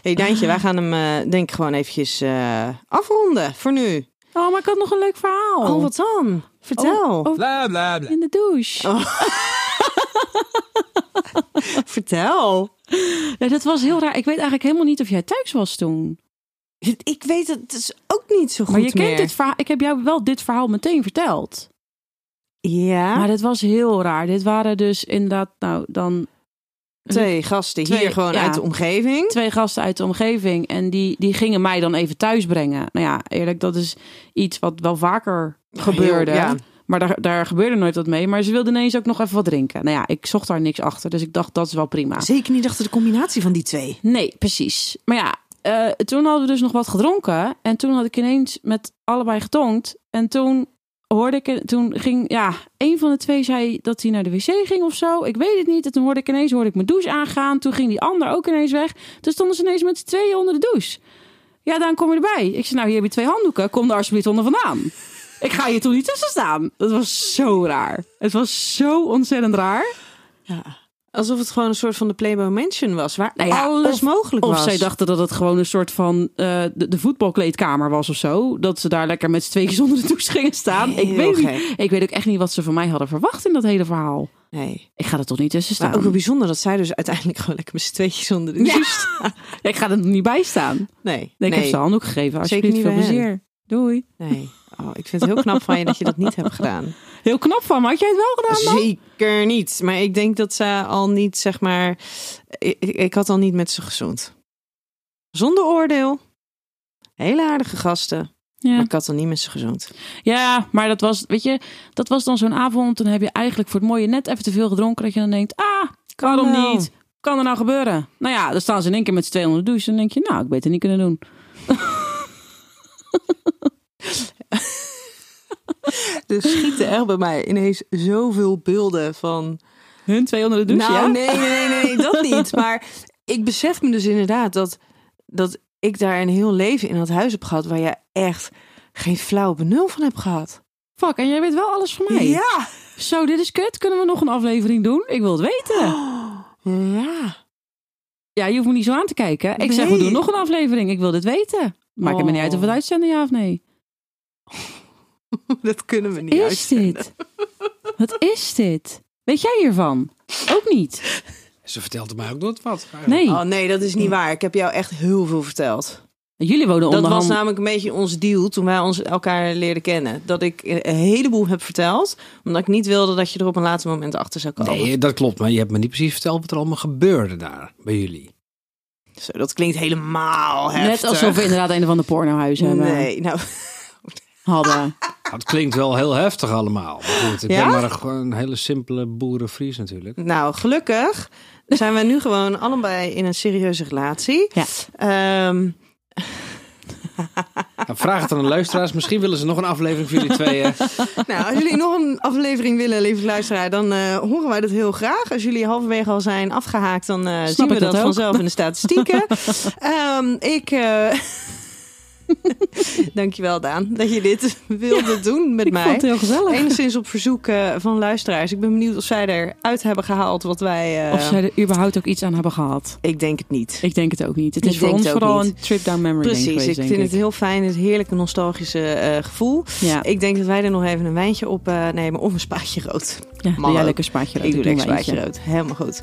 hey, Daantje, wij gaan hem eh, denk ik gewoon eventjes eh, afronden voor nu. Oh, maar ik had nog een leuk verhaal. Oh, wat dan? Vertel. Oh, oh, Bla bla bla. in de douche. Oh. Vertel. Ja, dat was heel raar. Ik weet eigenlijk helemaal niet of jij thuis was toen. Ik weet het dus ook niet zo goed maar je kent dit verhaal. Ik heb jou wel dit verhaal meteen verteld. Ja, Maar dit was heel raar. Dit waren dus inderdaad, nou, dan twee gasten hier gewoon ja. uit de omgeving. twee gasten uit de omgeving. En die, die gingen mij dan even thuis brengen. Nou ja, eerlijk, dat is iets wat wel vaker gebeurde. Heel- ja. Maar daar, daar gebeurde nooit wat mee. Maar ze wilden ineens ook nog even wat drinken. Nou ja, ik zocht daar niks achter. Dus ik dacht, dat is wel prima. Zeker niet achter de combinatie van die twee. Nee, precies. Maar ja, eh, toen hadden we dus nog wat gedronken. En toen had ik ineens met allebei getongd. En toen hoorde ik, toen ging, ja, een van de twee zei dat hij naar de wc ging of zo. Ik weet het niet. En toen hoorde ik ineens, hoorde ik mijn douche aangaan. Toen ging die ander ook ineens weg. Toen stonden ze ineens met z'n tweeën onder de douche. Ja, dan kom je erbij. Ik zei, nou, hier heb je twee handdoeken. Kom daar alsjeblieft onder vandaan. Ik ga je toen niet tussen staan. Dat was zo raar. Het was zo ontzettend raar. Ja. Alsof het gewoon een soort van de Playboy Mansion was, waar Nou ja, alles of- mogelijk Of was. zij dachten dat het gewoon een soort van eh, de, de voetbalkleedkamer was of zo. Dat ze daar lekker met z'n tweeën zonder de douche gingen staan. ik, weet niet, ik weet ook echt niet wat ze van mij hadden verwacht in dat hele verhaal. Nee. Ik ga er toch niet tussen staan. Maar ook wel bijzonder dat zij dus uiteindelijk gewoon lekker met z'n tweetjes onder de Ja. staan. Ik ga er niet bij staan. Nee. Nee, nee. Ik heb ze een handdoek gegeven. Alsjeblieft, niet veel hen. plezier. Doei. nee. Oh, ik vind het heel knap van je dat je dat niet hebt gedaan. Heel knap van me. Had jij het wel gedaan dan? Zeker niet. Maar ik denk dat ze al niet, zeg maar... Ik, had al niet met ze gezoend. Zonder oordeel. Hele aardige gasten. Maar Ja. ik had al niet met ze gezoend. ja, maar dat was, weet je, dat was dan zo'n avond. Dan heb je eigenlijk voor het mooie net even te veel gedronken. Dat je dan denkt, ah, waarom wel. niet? Kan er nou gebeuren? Nou ja, dan staan ze in één keer met z'n tweeën onder de douche. Dan denk je, nou, ik beter niet kunnen doen. Er schieten echt bij mij ineens zoveel beelden van... Hun twee onder de douche, nou, ja? nee, nee, nee, nee, dat niet. Maar ik besef me dus inderdaad dat, dat ik daar een heel leven in dat huis heb gehad... waar je echt geen flauw benul van hebt gehad. Fuck, en jij weet wel alles van mij. Ja. Zo, dit is kut. Kunnen we nog een aflevering doen? Ik wil het weten. Ja. Ja, je hoeft me niet zo aan te kijken. Ik zeg, we doen nog een aflevering. Ik wil dit weten. Maakt het me niet uit of we het Oh. uitzenden, ja of nee. Dat kunnen we niet Is uitzenden. dit? Wat is dit? Weet jij hiervan? Ook niet. Ze vertelde mij ook nooit wat. Nee. Oh nee, dat is niet waar. Ik heb jou echt heel veel verteld. Jullie wonen Dat was onderhand... namelijk een beetje ons deal toen wij ons elkaar leerden kennen. Dat ik een heleboel heb verteld, omdat ik niet wilde dat je er op een later moment achter zou komen. Nee, dat klopt. Maar je hebt me niet precies verteld wat er allemaal gebeurde daar bij jullie. Zo, dat klinkt helemaal heftig. Net alsof we inderdaad een van de pornohuis hebben. Nee, nou, Hadden. Het klinkt wel heel heftig allemaal. Maar goed, ik Ja? ben maar een, gewoon een hele simpele boerenvries natuurlijk. nou, gelukkig zijn we nu gewoon allebei in een serieuze relatie. Ja. Ehm, Nou, vraag het aan de luisteraars. Misschien willen ze nog een aflevering voor jullie tweeën. nou, als jullie nog een aflevering willen, lieve luisteraar, dan eh, horen wij dat heel graag. Als jullie halverwege al zijn afgehaakt, dan eh, zien we ik dat, vanzelf in de statistieken. Ehm, ik. eh Dankjewel, Daan, dat je dit wilde doen met Ik mij. vond het heel gezellig. Enigszins op verzoek eh, van luisteraars. Ik ben benieuwd of zij eruit hebben gehaald wat wij. eh, Of zij er überhaupt ook iets aan hebben gehad. Ik denk het niet. Ik denk het ook niet. Het Ik is voor ons vooral niet. een trip down memory lane Precies, ik vind het heel fijn, het heerlijke nostalgische eh, gevoel. Ja, Ik denk dat wij er nog even een wijntje op nemen of een spaatje rood. ja doe jij lekker spaatje rood. ik doe lekker spaatje wijntje. rood. Helemaal goed.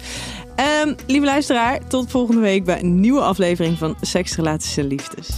Ehm, lieve luisteraar, tot volgende week bij een nieuwe aflevering van Seks, Relaties en Liefdes.